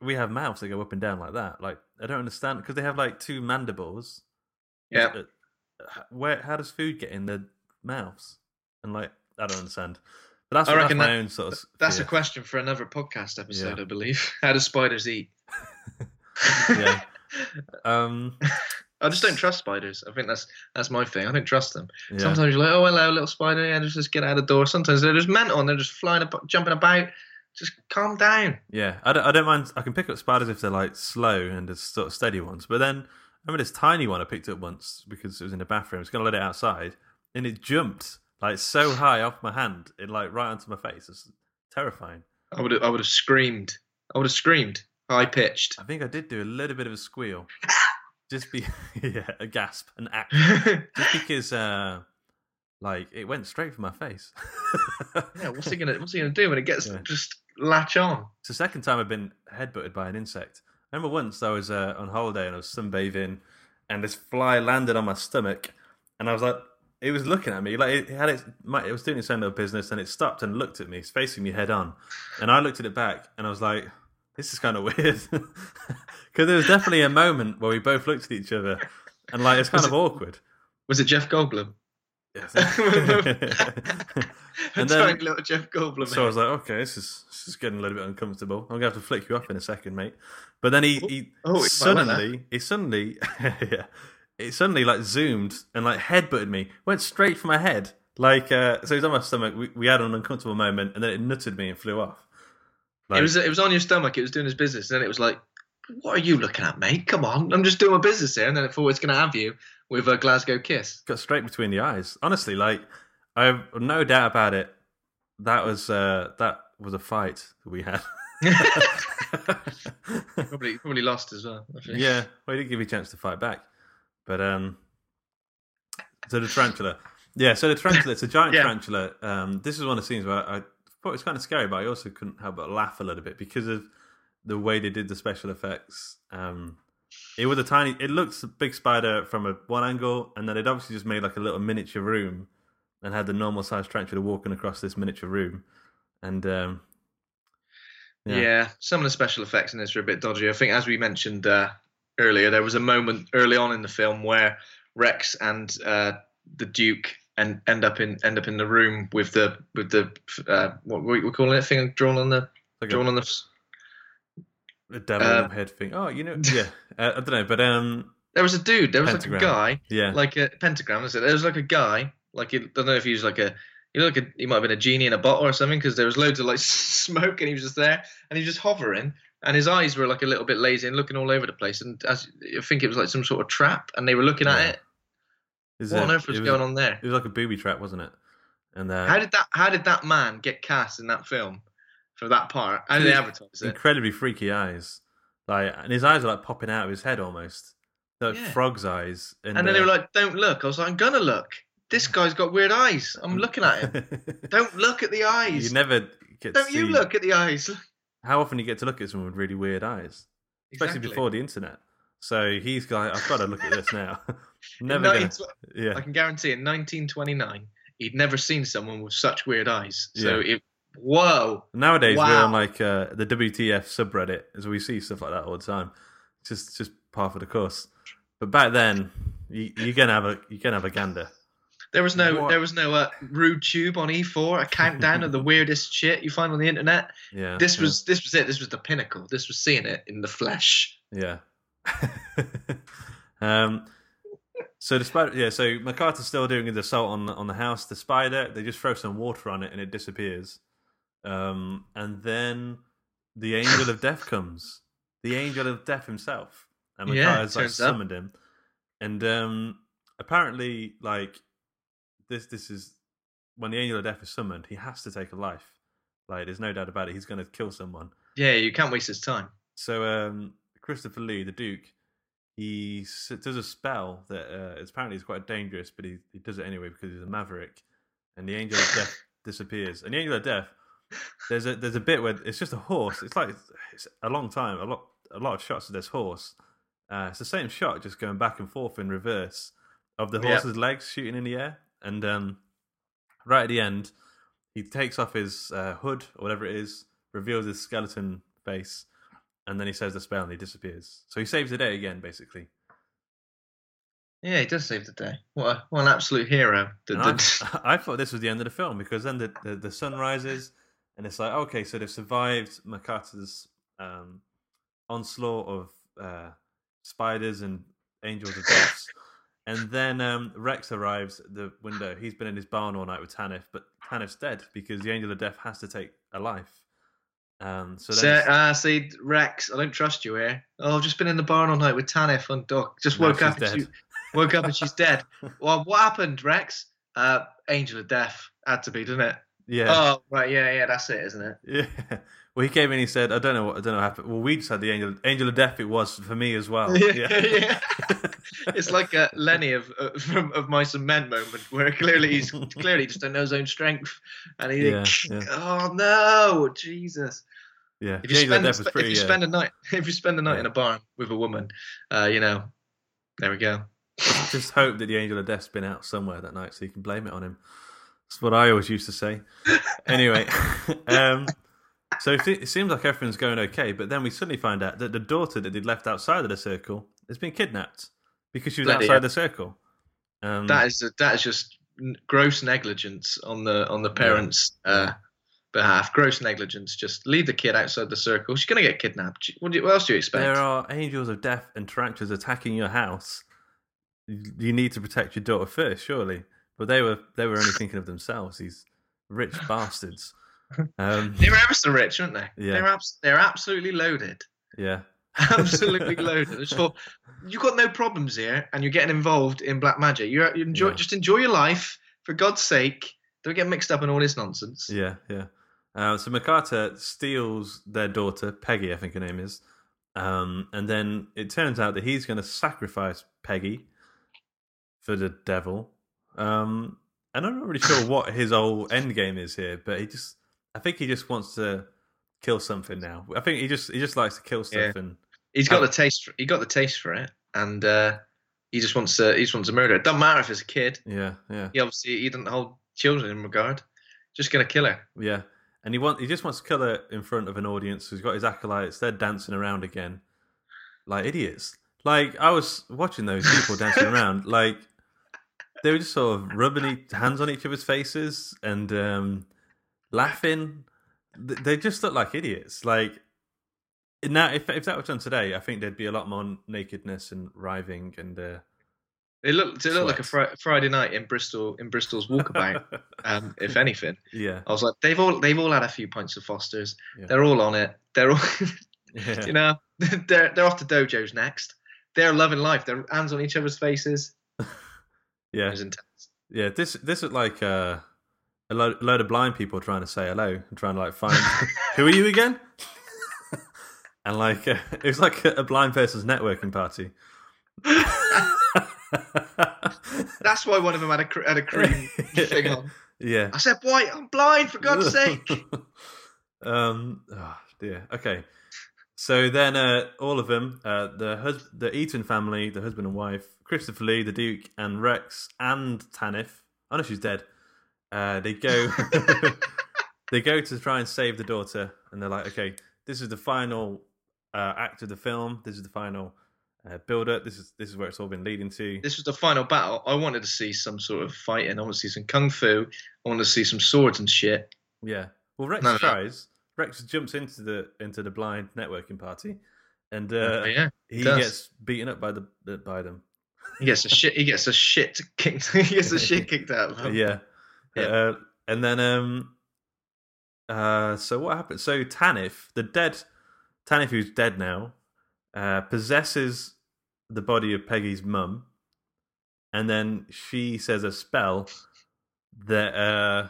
we have mouths that go up and down like that. Like, I don't understand because they have like two mandibles. Yeah. Uh, Where how does food get in their mouths? And like, I don't understand. But that's, I that's my that- own sort of. That's a question for another podcast episode, Yeah. I believe. How do spiders eat? yeah. Um. I just don't trust spiders. I think that's that's my thing. I don't trust them. Yeah. Sometimes you're like, oh hello, little spider, yeah, just, just get out of the door. Sometimes they're just mental and they're just flying up, jumping about. Just calm down. Yeah, I don't, I don't mind. I can pick up spiders if they're like slow and it's sort of steady ones. But then I remember this tiny one I picked up once because it was in the bathroom. I was going to let it outside, and it jumped like so high off my hand, it like right onto my face. It's terrifying. I would have, I would have screamed. I would have screamed, high pitched. I think I did do a little bit of a squeal, just be yeah, a gasp, an act, just because uh, like it went straight for my face. yeah, what's he gonna What's he gonna do when it gets Yeah. just latch on? It's the second time I've been headbutted by an insect. I remember once I was uh, on holiday and I was sunbathing, and this fly landed on my stomach, and I was like, it was looking at me like it had its, it was doing its own little business, and it stopped and looked at me, it's facing me head on, and I looked at it back, and I was like, this is kind of weird, because there was definitely a moment where we both looked at each other, and like it's kind Was of it- awkward. Was it Jeff Goldblum? Yes. And then- little Jeff Goldblum. So I was like, okay, this is this is getting a little bit uncomfortable. I'm gonna have to flick you off in a second, mate. But then he, he oh, he like suddenly he suddenly yeah, it suddenly like zoomed and like headbutted me, went straight for my head. Like uh, so, he was on my stomach. We, we had an uncomfortable moment, and then it nutted me and flew off. Like, it was it was on your stomach. It was doing his business, and then it was like, "What are you looking at, mate? Come on, I'm just doing my business here." And then it thought it's going to have you with a Glasgow kiss. got straight between the eyes. Honestly, like I have no doubt about it. That was uh, that was a fight that we had. probably probably lost as well. Think. Yeah, well, he didn't give you a chance to fight back. But um, so the tarantula, yeah. So the tarantula, it's a giant Yeah. tarantula. Um, this is one of the scenes where I thought it was kind of scary, but I also couldn't help but laugh a little bit because of the way they did the special effects. Um, it was a tiny. It looks a big spider from a one angle, and then it obviously just made like a little miniature room, and had the normal sized tarantula walking across this miniature room, and um, Yeah. some of the special effects in this are a bit dodgy. I think, as we mentioned uh, earlier, there was a moment early on in the film where Rex and uh, the Duke and end up in end up in the room with the with the uh, what we we calling it thing drawn on the Like a- drawn on the. The devil Uh, head thing. Oh, you know, yeah. Uh, I don't know, but um, There was a dude. There was Pentagram. like a guy. Yeah. Like a pentagram. Is it? There was like a guy. Like it, I don't know if he was like a. You know, like a, he might have been a genie in a bottle or something because there was loads of like smoke and he was just there and he was just hovering and his eyes were like a little bit lazy and looking all over the place and as I think it was like some sort of trap and they were looking at Yeah. it. is What it- on earth was it going on there? It was like a booby trap, wasn't it? And uh, How did that? How did that man get cast in that film for that part? Did they advertise it? incredibly freaky eyes, like, and his eyes are like popping out of his head almost, They're like Yeah. frog's eyes. And, And then they uh, were like, "Don't look." I was like, "I'm gonna look." This guy's got weird eyes. I'm looking at him. Don't look at the eyes. you never get. Don't you see look at the eyes? How often you get to look at someone with really weird eyes, especially Exactly. before the internet. So he's got. I've got to look at this now. never. In Gonna, yeah. I can guarantee in 1929, he'd never seen someone with such weird eyes. So Yeah. it, whoa. Nowadays we're on like uh, the WTF subreddit, as we see stuff like that all the time. Just just par for the course. But back then, you, you're gonna have a you're gonna have a gander. There was no, What? there was no uh, rude tube on E4, a countdown of the weirdest shit you find on the internet. Yeah. This yeah, was, this was it. This was the pinnacle. This was seeing it in the flesh. yeah. um. So the spider, yeah. So Mocata's still doing his assault on the, on the house. The spider, they just throw some water on it and it disappears. Um, and then the angel of death comes. The angel of death himself, and Yeah, Mocata's like up. summoned him. And um, apparently, like this, this is when the angel of death is summoned. He has to take a life. Like, there's no doubt about it. He's going to kill someone. Yeah, you can't waste his time. So um, Christopher Lee, the Duke, he does a spell that uh, is apparently is quite dangerous, but he, he does it anyway because he's a maverick, and the angel of death disappears. And the angel of death, there's a there's a bit where it's just a horse. It's like it's a long time, a lot a lot of shots of this horse. Uh, it's the same shot, just going back and forth in reverse of the horse's legs shooting in the air, and um, right at the end, he takes off his uh, hood or whatever it is, reveals his skeleton face, and then he says the spell and he disappears. So he saves the day again, basically. Yeah, he does save the day. What, a, what an absolute hero. I, I thought this was the end of the film because then the, the, the sun rises and it's like, okay, so they've survived Mocata's um, onslaught of uh, spiders and angels of death. and then um, Rex arrives at the window. He's been in his barn all night with Tanith, but Tanith's dead because the angel of death has to take a life. Um, so So, then uh, see, Rex, I don't trust you here. Oh, I've just been in the barn all night with Tanith and Doc. Just woke up she's and she woke up and she's dead. Well, what happened, Rex? Uh, Angel of Death had to be, didn't it? Yeah, Oh, right, yeah, yeah, that's it, isn't it? Yeah. Well, he came in. And he said, "I don't know what I don't know what happened." Well, we just had the angel, angel of death. It was for me as well. yeah, Yeah, yeah. it's like a Lennie of uh, from of Mice and Men moment where clearly he's clearly just don't know his own strength, and he Yeah, yeah. oh no, Jesus. yeah. If you spend death was if you spend a night if you spend a night in a barn with a woman, uh, you know, there we go. just hope that the angel of death's been out somewhere that night, so you can blame it on him. That's what I always used to say. Anyway, um, so it seems like everything's going okay, but then we suddenly find out that the daughter that they'd left outside of the circle has been kidnapped because she was Bloody outside hell. the circle. Um, that is that is just gross negligence on the on the parents' uh, behalf. Gross negligence. Just leave the kid outside the circle. She's gonna get kidnapped. What, do you, what else do you expect? There are angels of death and tarantulas attacking your house. You need to protect your daughter first, surely. But they were they were only thinking of themselves. These rich bastards. Um, They were ever so rich, weren't they? Yeah. They're abs- they're absolutely loaded. yeah, Absolutely loaded. For you've got no problems here, and you're getting involved in black magic. You you enjoy Yeah. just enjoy your life for God's sake. Don't get mixed up in all this nonsense. yeah, yeah. Uh, so Mocata steals their daughter, Peggy, I think her name is, um, and then it turns out that he's going to sacrifice Peggy for the devil. Um, and I'm not really sure what his whole end game is here, but he just, I think he just wants to kill something now. I think he just he just likes to kill stuff Yeah. and He's got the taste. For, he got the taste for it, and uh, he just wants to. He just wants to murder. It doesn't matter if it's a kid. yeah, yeah. He obviously he doesn't hold children in regard. Just gonna kill her. Yeah, and he want he just wants to kill her in front of an audience. He's got his acolytes; they're dancing around again, like idiots. Like I was watching those people dancing around, like they were just sort of rubbing each, hands on each other's faces and um, laughing. They just looked like idiots. Like now, if if that was done today, I think there'd be a lot more nakedness and writhing and. Uh, It looked it looked like a fri- Friday night in Bristol in Bristol's walkabout. um, if anything, yeah, I was like, they've all they've all had a few pints of Fosters. Yeah. They're all on it. They're all, Yeah. you know, they're they're off to dojos next. They're loving life. Their hands on each other's faces. Yeah, It intense. yeah. This this is like uh, a load, a load of blind people trying to say hello and trying to like find who are you again, and like uh, it was like a, a blind person's networking party. That's why one of them had a cr- had a cream thing on. Yeah. I said, "Boy, I'm blind for God's sake." um. Oh dear. Okay. So then, uh, all of them, uh, the hus- the Eaton family, the husband and wife, Christopher Lee, the Duke, and Rex and Tanith. Oh no, she's dead. Uh, they go. they go to try and save the daughter, and they're like, "Okay, this is the final uh, act of the film. This is the final uh, build up. This is this is where it's all been leading to." This was the final battle. I wanted to see some sort of fighting. I want to see some kung fu. I want to see some swords and shit. Yeah. Well, Rex no. tries. Rex jumps into the into the blind networking party, and uh, Oh, yeah, he does. gets beaten up by the by them. He gets a shit. He gets a shit kicked. he gets a shit kicked out of him. yeah. Yeah. Uh, and then um uh so what happens? So Tanith, the dead Tanith who's dead now, uh possesses the body of Peggy's mum and then she says a spell that uh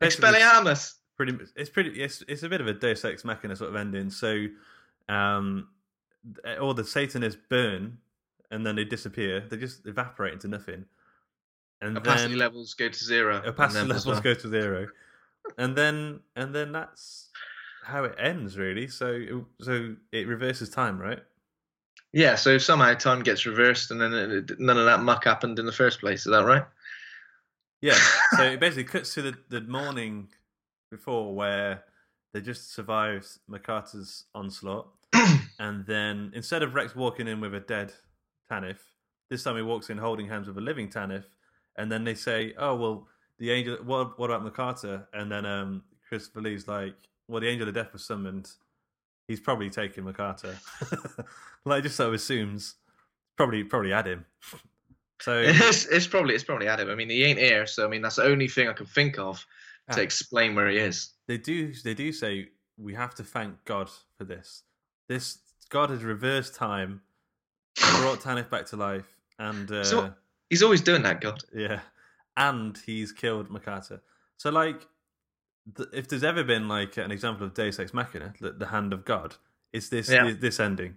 Expelliarmus. Pretty much it's pretty it's it's a bit of a deus ex machina sort of ending so um all the satanists burn and then they disappear they just evaporate into nothing and Opacity then levels go to zero. opacity and then as levels well. go to zero and then and then that's how it ends really so so it reverses time right Yeah, so somehow time gets reversed, and then it, none of that muck happened in the first place. Is that right? Yeah. So it basically cuts to the, the morning before where they just survived Mocata's onslaught. and then instead of Rex walking in with a dead Tanith, this time he walks in holding hands with a living Tanith. And then they say, oh, well, the angel, what, what about Mocata? And then um, Christopher Lee's like, well, the angel of death was summoned. He's probably taken Mocata. like, just sort of assumes, probably probably had him. So It's, it's probably it's probably Adam. I mean, he ain't here, so I mean that's the only thing I can think of to Ah. explain where he is. they do they do say we have to thank God for this. This God has reversed time, brought Tanith back to life, and uh, So- He's always doing that, God. yeah, and he's killed Mocata. So like, th- if there's ever been like an example of Deus Ex Machina, the, the hand of God, it's this Yeah. this ending.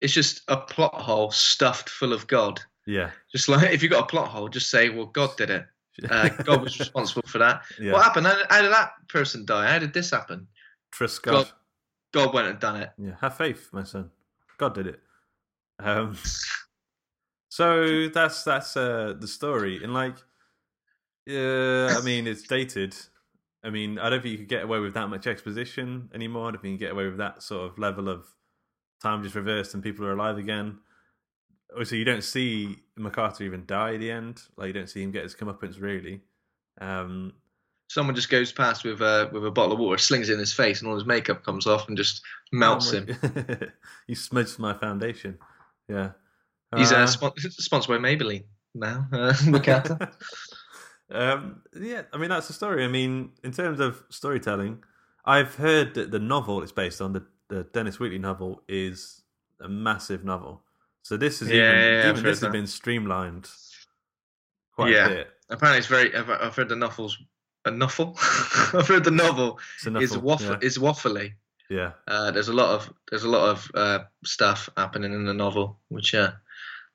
It's just a plot hole stuffed full of God. Yeah, Just like if you've got a plot hole, just say, "Well, God did it. Uh, God was responsible for that." Yeah. What happened? How, how did that person die? How did this happen? trust God. God, God went and done it. Yeah, have faith, my son. God did it. Um, so that's that's uh, the story, and like, yeah, I mean, it's dated. I mean, I don't think you could get away with that much exposition anymore. I don't think you can get away with that sort of level of time just reversed and people are alive again. Obviously, you don't see Mocata even die at the end. Like, you don't see him get his comeuppance really. Um, Someone just goes past with a with a bottle of water, slings it in his face, and all his makeup comes off and just melts oh him. you smudged my foundation. Yeah. He's Uh, uh, spon- sponsored by Maybelline now. Uh, Mocata. um, yeah, I mean that's the story. I mean, in terms of storytelling, I've heard that the novel it's based on, the, the Dennis Wheatley novel, is a massive novel. So this is Yeah, even, yeah, yeah, even this has that. been streamlined quite yeah. a bit. Apparently, it's very. I've, I've heard the novels. A novel. I've heard the novel It's is waffle. yeah. Is waffly. Yeah, Uh, there's a lot of there's a lot of uh, stuff happening in the novel, which uh,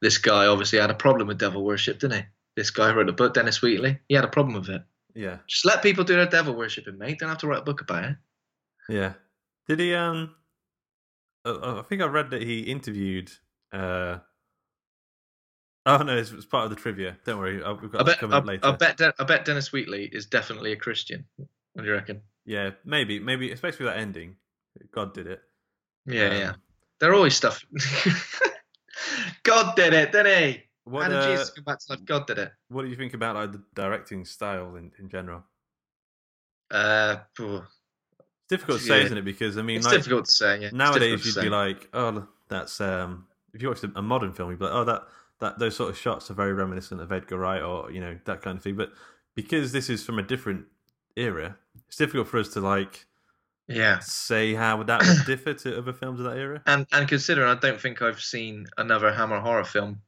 this guy obviously had a problem with devil worship, didn't he? This guy wrote a book, Dennis Wheatley. He had a problem with it. yeah, Just let people do their devil worshiping, mate. Don't have to write a book about it. yeah. Did he? Um, uh, I think I read that he interviewed. Uh, oh no, it's, it's part of the trivia. Don't worry, uh, we've got I bet. coming I, up later. I bet. De- I bet Dennis Wheatley is definitely a Christian. What do you reckon? Yeah, maybe, maybe, especially with that ending. God did it. Yeah, Um, yeah. They're always stuff. God did it, didn't he? What, How did uh, Jesus come back to life? God did it. What do you think about like the directing style in, in general? Uh, phew. It's difficult to say, Yeah. isn't it? Because I mean, It's like, difficult to say, yeah. Nowadays, you'd be like, "Oh, that's um." If you watched a, a modern film, you'd be like, "Oh, that that those sort of shots are very reminiscent of Edgar Wright, or you know that kind of thing." But because this is from a different era, it's difficult for us to like yeah say how that would differ to other films of that era. And and considering I don't think I've seen another Hammer horror film,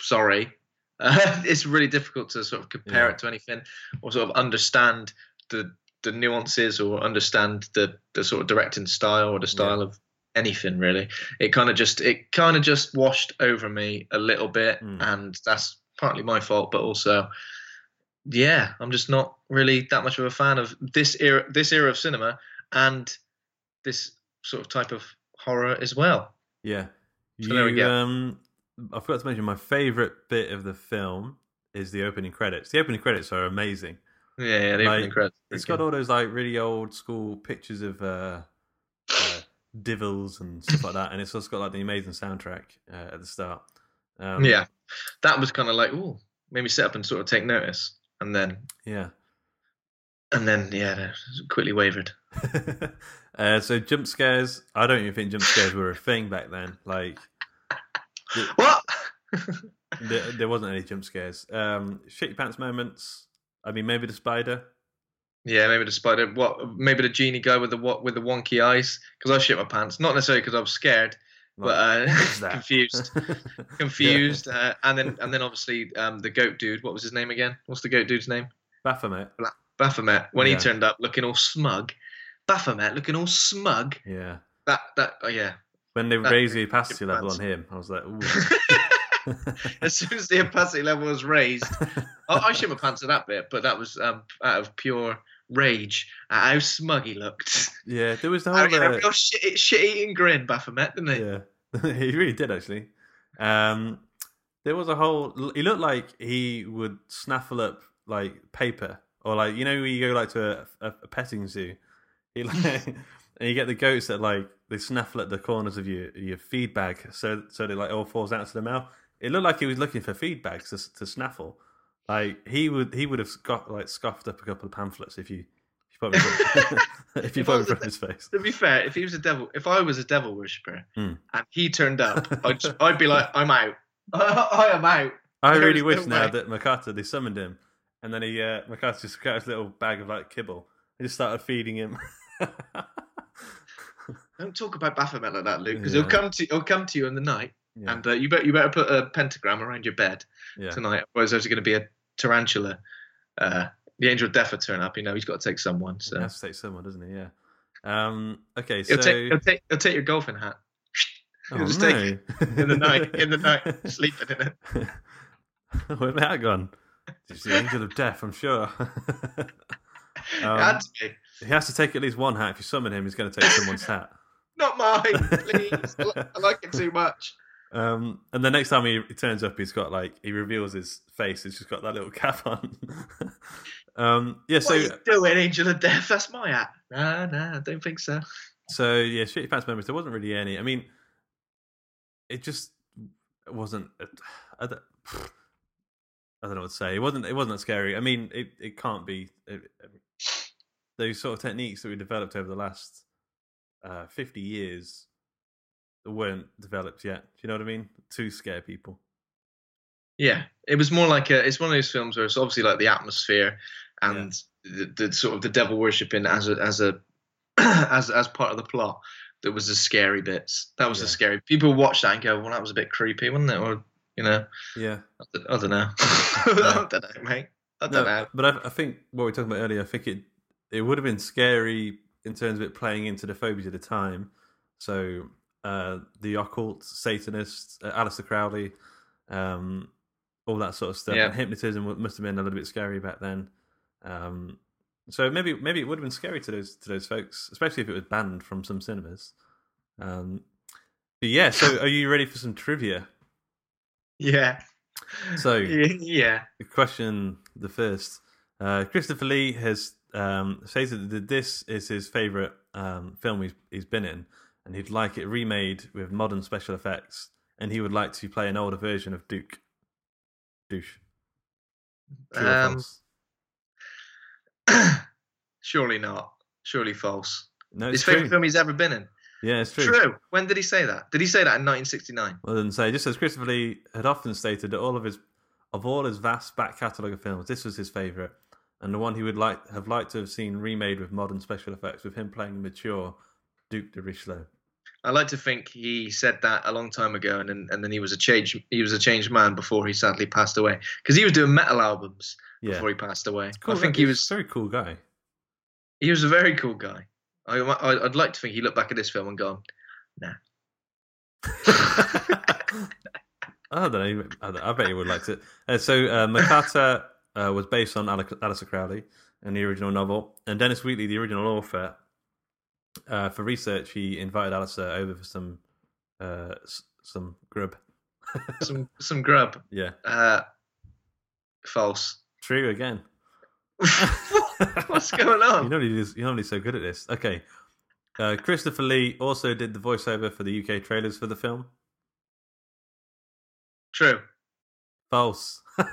sorry, uh, it's really difficult to sort of compare Yeah. it to anything or sort of understand the the nuances or understand the the sort of directing style or the style of anything really. It kind of just it kind of just washed over me a little bit, Hmm. and that's partly my fault, but also. Yeah, I'm just not really that much of a fan of this era, this era of cinema, and this sort of type of horror as well. Yeah. So there we go. Um, I forgot to mention my favorite bit of the film is the opening credits. The opening credits are amazing. Yeah, yeah, the opening credits It's got all those like really old school pictures of uh, divils and stuff like that, and it's also got like the amazing soundtrack uh, at the start. Um, yeah, that was kind of like, oh, made me sit up and sort of take notice, and then, yeah. and then, yeah, quickly wavered. Uh, so jump scares, I don't even think jump scares were a thing back then. Like, what? there, there wasn't any jump scares. Um, shit your pants moments. I mean, maybe the spider. Yeah, maybe the spider. What? Maybe the genie guy with the what with the wonky eyes. Because I shit my pants. Not necessarily because I was scared, but uh, confused, confused. Uh, and then and then obviously um, the goat dude. What was his name again? What's the goat dude's name? Baphomet. Baphomet. When Yeah. he turned up looking all smug. Baphomet looking all smug. Yeah. That that oh yeah. When they That- raised the opacity level on him, I was like, ooh. as soon as the opacity level was raised, I, I shit my pants at that bit, but that was um, out of pure rage at how smug he looked. yeah, there was the whole. had a uh, real shit, shit-eating grin, Baphomet, didn't he? Yeah, he really did actually. Um, there was a whole. He looked like he would snaffle up like paper, or like you know, when you go like to a, a, a petting zoo, he like, and you get the goats that like they snaffle at the corners of your your feed bag, so so they like all falls out to the mouth. It looked like he was looking for feed bags to to snaffle. Like he would he would have scoffed, like scoffed up a couple of pamphlets if you if you put it if you If I put it in front of his face. To be fair, if he was a devil, if I was a devil worshipper Hmm. and he turned up, I'd, I'd be like, I'm out. I am out. I There really wish no now way. that Mocata they summoned him, and then he uh, Mocata just got his little bag of like kibble. He just started feeding him. Don't talk about Baphomet like that, Luke, because Yeah. he'll come to he'll come to you in the night, Yeah. and uh, you better you better put a pentagram around your bed Yeah. tonight. Otherwise, there's going to be a tarantula. Uh, the angel of death will turn up. You know, he's got to take someone. So He has to take someone, doesn't he? Yeah. Um, okay, so he'll take he'll take he'll take your golfing hat. Oh, He'll just no. take it in the night in the night sleeping in it. where's my hat gone? It's the angel of death, I'm sure. Um, had to be. he has to take at least one hat. If you summon him, he's going to take someone's hat. Not mine, please. I like it too much. Um, and the next time he, he turns up, he's got like he reveals his face. He's just got that little cap on. um, yeah. what So are doing, angel of death? That's my hat. Nah, nah, I don't think so. So yeah, shitty pants moments. There wasn't really any. I mean, it just wasn't. I don't, I don't know what to say. It wasn't. It wasn't scary. I mean, it, it can't be. It, those sort of techniques that we developed over the last uh, fifty years weren't developed yet. Do you know what I mean? To scare people. Yeah, it was more like a. It's one of those films where it's obviously like the atmosphere and the, the sort of the devil worshipping as a as a as as part of the plot. That was the scary bits. That was the scary. People watch that and go, "Well, that was a bit creepy, wasn't it?" Or you know, Yeah. I don't, I don't know. I don't know, mate. I don't know. But I, I think what we were talking about earlier, I think it it would have been scary in terms of it playing into the phobias of the time. So uh, the occult, Satanists, uh, Aleister Crowley, um, all that sort of stuff. Yeah. And hypnotism must have been a little bit scary back then. Um, so maybe maybe it would have been scary to those to those folks, especially if it was banned from some cinemas. Um, but yeah, so are you ready for some trivia? Yeah. So yeah. question, the first, uh, Christopher Lee has um, says that this is his favorite um, film he's, he's been in, and he'd like it remade with modern special effects, and he would like to play an older version of Duke. Douche. True Um? Surely not. Surely false. No, it's His favorite film he's ever been in. Yeah, it's true. True. When did he say that? Did he say that in 1969? Well, then say just as Christopher Lee had often stated that all of his, of all his vast back catalogue of films, this was his favourite, and the one he would like have liked to have seen remade with modern special effects, with him playing mature Duke de Richleau. I like to think he said that a long time ago, and then and then he was a change he was a changed man before he sadly passed away because he was doing metal albums Yeah. before he passed away. Cool, I think he was a very cool guy. he was a very cool guy. I, I I'd like to think he looked back at this film and gone, nah. I don't know. I, don't- I bet he would like it. Uh, so uh, Mocata uh, was based on Aleister Crowley in the original novel, and Dennis Wheatley, the original author, uh, for research, he invited Aleister over for some uh, s- some grub. Some some grub. Yeah, Uh, false. true again. What's going on? You're normally, you're normally so good at this. Okay. Uh, Christopher Lee also did the voiceover for the UK trailers for the film. True. False. I'm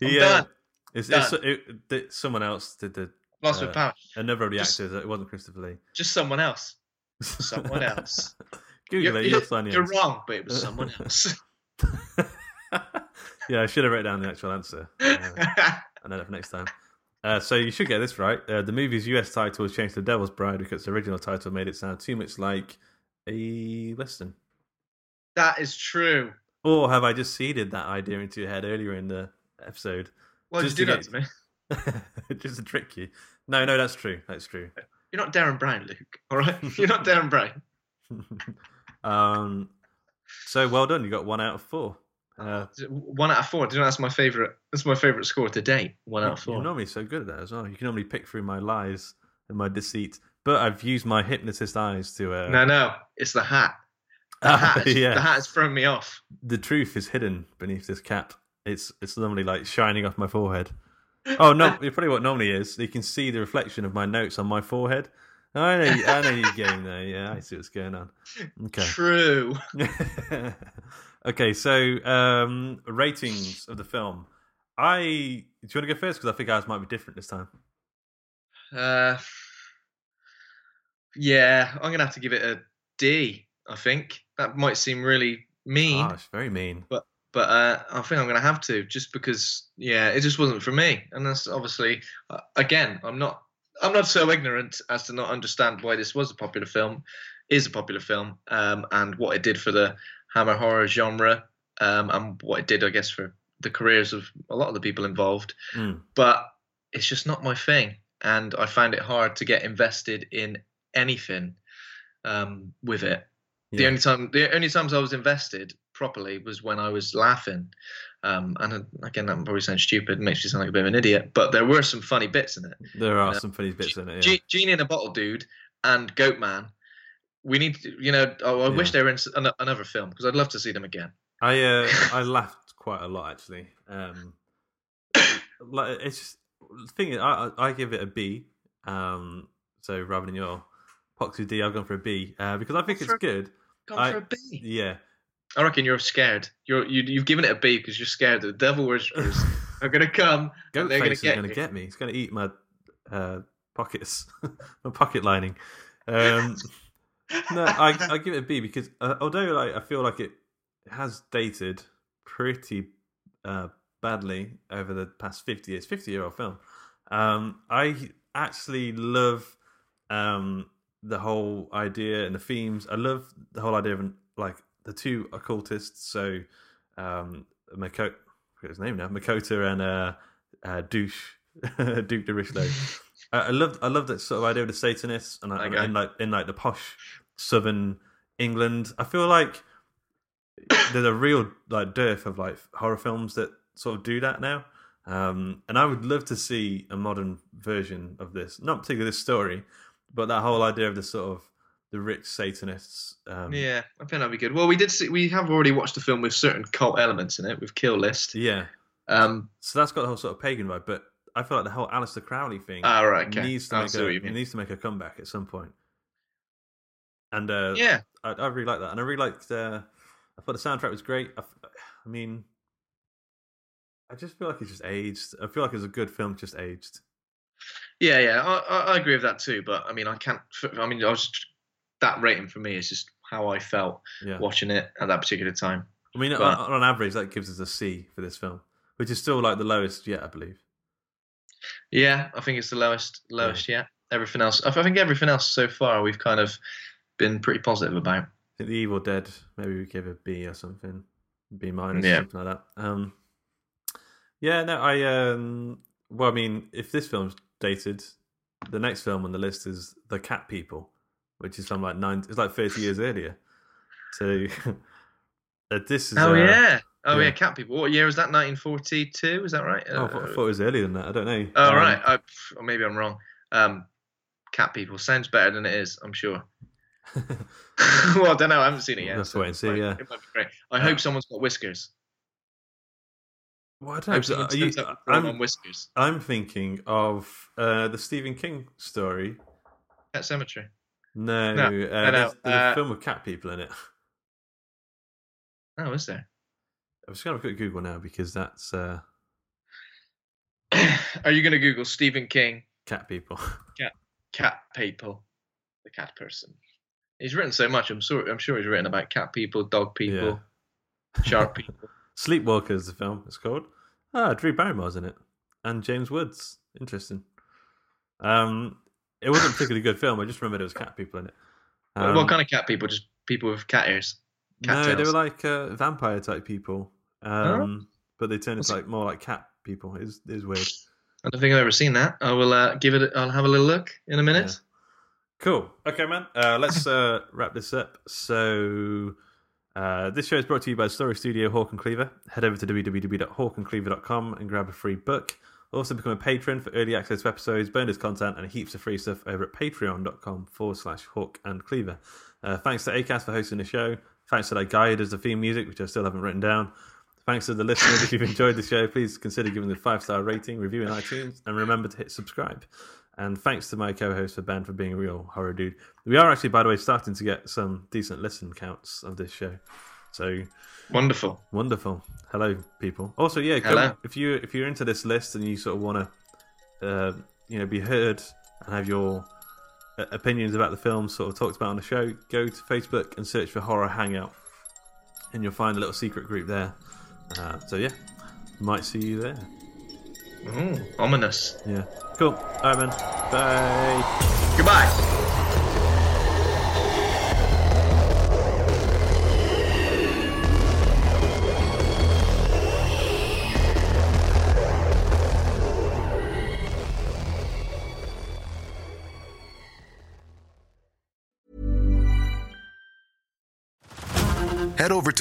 done. It's, it's, it, it- someone else did the. Lost with power. Another of the Just- actors. It wasn't Christopher Lee. Just someone else. Someone else. Google You're, it. you're, you're, wrong, but it was someone else. yeah, I should have written down the actual answer. Uh, I know that for next time. Uh, so you should get this right. Uh, the movie's US title was changed to Devil's Bride because the original title made it sound too much like a western. that is true. Or have I just seeded that idea into your head earlier in the episode? Did Just you do to that to me? just to trick you. No, no, that's true. That's true. You're not Derren Brown, Luke. All right, you're not Derren Brown. um, so well done. You got one out of four. Uh, One out of four. Do you know that's my favorite? That's my favorite score to date. One out of four. You're normally so good at that as well. You can normally pick through my lies and my deceit, but I've used my hypnotist eyes to. Uh, No, no, it's the hat. The Ah, hat. is- yeah. The hat has thrown me off. The truth is hidden beneath this cap. It's it's normally like shining off my forehead. Oh no! It's probably what normally is. You can see the reflection of my notes on my forehead. I know, I know you're getting there. Yeah, I see what's going on. Okay. True. okay, so um, ratings of the film. I do you want to go first because I think ours might be different this time. Uh, yeah, I'm gonna have to give it a D. I think that might seem really mean, it's very mean. but but uh, I think I'm gonna have to just because yeah, it just wasn't for me, and that's obviously uh, again I'm not I'm not so ignorant as to not understand why this was a popular film, is a popular film, um, and what it did for the Hammer horror genre, um, and what it did I guess for the careers of a lot of the people involved. Mm. but it's just not my thing and i find it hard to get invested in anything um, with it. The only time the only times i was invested properly was when i was laughing um, and uh, again that probably sounds stupid makes me sound like a bit of an idiot but there were some funny bits in it There are Yeah. some funny bits in it. Yeah. Ge- genie in a bottle dude and goat man we need to, you know oh, i wish they were in an- another film because i'd love to see them again I uh, I laughed quite a lot actually. Um, like it's just the thing is, I I give it a B. Um, so rather than your Poxy D, I've gone for a B uh, because I think it's good. Gone I- for a B. Yeah, I reckon you're scared. You're you, you've given it a B because you're scared that the devil worshippers are going to come and they're gonna, get going to get me. Going to eat my uh, pockets, my pocket lining. Um, no, I I give it a B because uh, although like, I feel like it has dated pretty uh, badly over the past fifty years, fifty year old film. Um, I actually love um, the whole idea and the themes. I love the whole idea of like the two occultists. So um, Mako- forget his name now, Mocata and uh, uh, Douche Duke de Richleau. I I love I love that sort of idea of the Satanists and, Okay. in like in like the posh southern England. I feel like there's a real like dearth of like horror films that sort of do that now. Um, and I would love to see a modern version of this, not particularly this story, but that whole idea of the sort of the rich Satanists. Um, Yeah, I think that'd be good. Well, we did see we have already watched a film with certain cult elements in it with Kill List. yeah, Um, so that's got the whole sort of pagan vibe, but I feel like the whole Aleister Crowley thing Ah, right, okay. needs to I make a it needs to make a comeback at some point. And uh, Yeah. I, I really like that, and I really liked. Uh, I thought the soundtrack was great. I mean, I just feel like it's just aged. I feel like it's a good film, just aged. Yeah, yeah, I, I, I agree with that too. But I mean, I can't. I mean, I was that rating for me is just how I felt Yeah. watching it at that particular time. I mean, But- on, on average, that gives us a C for this film, which is still like the lowest yet, I believe. Yeah, I think it's the lowest, lowest yet. Everything else, I I think everything else so far we've kind of been pretty positive about. I think The Evil Dead, maybe we give a B or something, B minus, Yeah. something like that. Um, yeah, no, I um, well, I mean, if this film's dated, the next film on the list is The Cat People, which is from like nine, it's like thirty years earlier. So uh, this is. Oh uh, yeah, oh yeah. yeah. Cat People. What year was that? 1942. Is that right? Oh, I thought, I thought it was earlier than that. I don't know. Oh Um, right, I, or maybe I'm wrong. Um, cat people sounds better than it is. I'm sure. well, I don't know. I haven't seen it yet. Let's so wait and see, might- yeah. it might be great. I hope someone's got whiskers. Well, I don't know. hope so someone are you- turns up with Roman I'm, on whiskers. I'm thinking of uh, the Stephen King story. Pet Sematary. No, No, uh, no, no, there's, there's uh, a film with cat people in it. Oh, is there? I'm just going to quick Google now because that's uh, Are you going to Google Stephen King cat people. cat cat people, the cat person? He's written so much. I'm sure. I'm sure he's written about cat people, dog people, shark people. Sleepwalkers, the film it's called. Ah, Drew Barrymore's in it, and James Woods. Interesting. Um, it wasn't a particularly good film. I just remember there was cat people in it. What- Um, what kind of cat people? Just people with cat ears. Cat no, they were like uh, vampire type people, um, but they turned into like more like cat people. It was, it was weird. I don't think I've ever seen that. I will uh, give it. I'll have a little look in a minute. Cool. Okay, man. Uh, let's uh, wrap this up. So, uh, this show is brought to you by Story Studio Hawk and Cleaver. Head over to www.hawkandcleaver.com and grab a free book. Also, become a patron for early access to episodes, bonus content, and heaps of free stuff over at patreon.com forward slash hawk and cleaver. Uh, thanks to ACAST for hosting the show. Thanks to guy who does the theme music, which I still haven't written down. Thanks to the listeners. if you've enjoyed the show, please consider giving the five star rating, review in iTunes, and remember to hit subscribe. And thanks to my co host for Ben for being a real horror dude. We are actually, by the way, starting to get some decent listen counts of this show. So wonderful, wonderful. Hello, people. Also, yeah, Hello. if you if you're into this list and you sort of want to, uh, you know, be heard and have your uh, opinions about the film sort of talked about on the show, go to Facebook and search for Horror Hangout, and you'll find a little secret group there. Uh, so yeah, might see you there. Ooh, ominous. Yeah, cool. All right, man. Bye. Goodbye.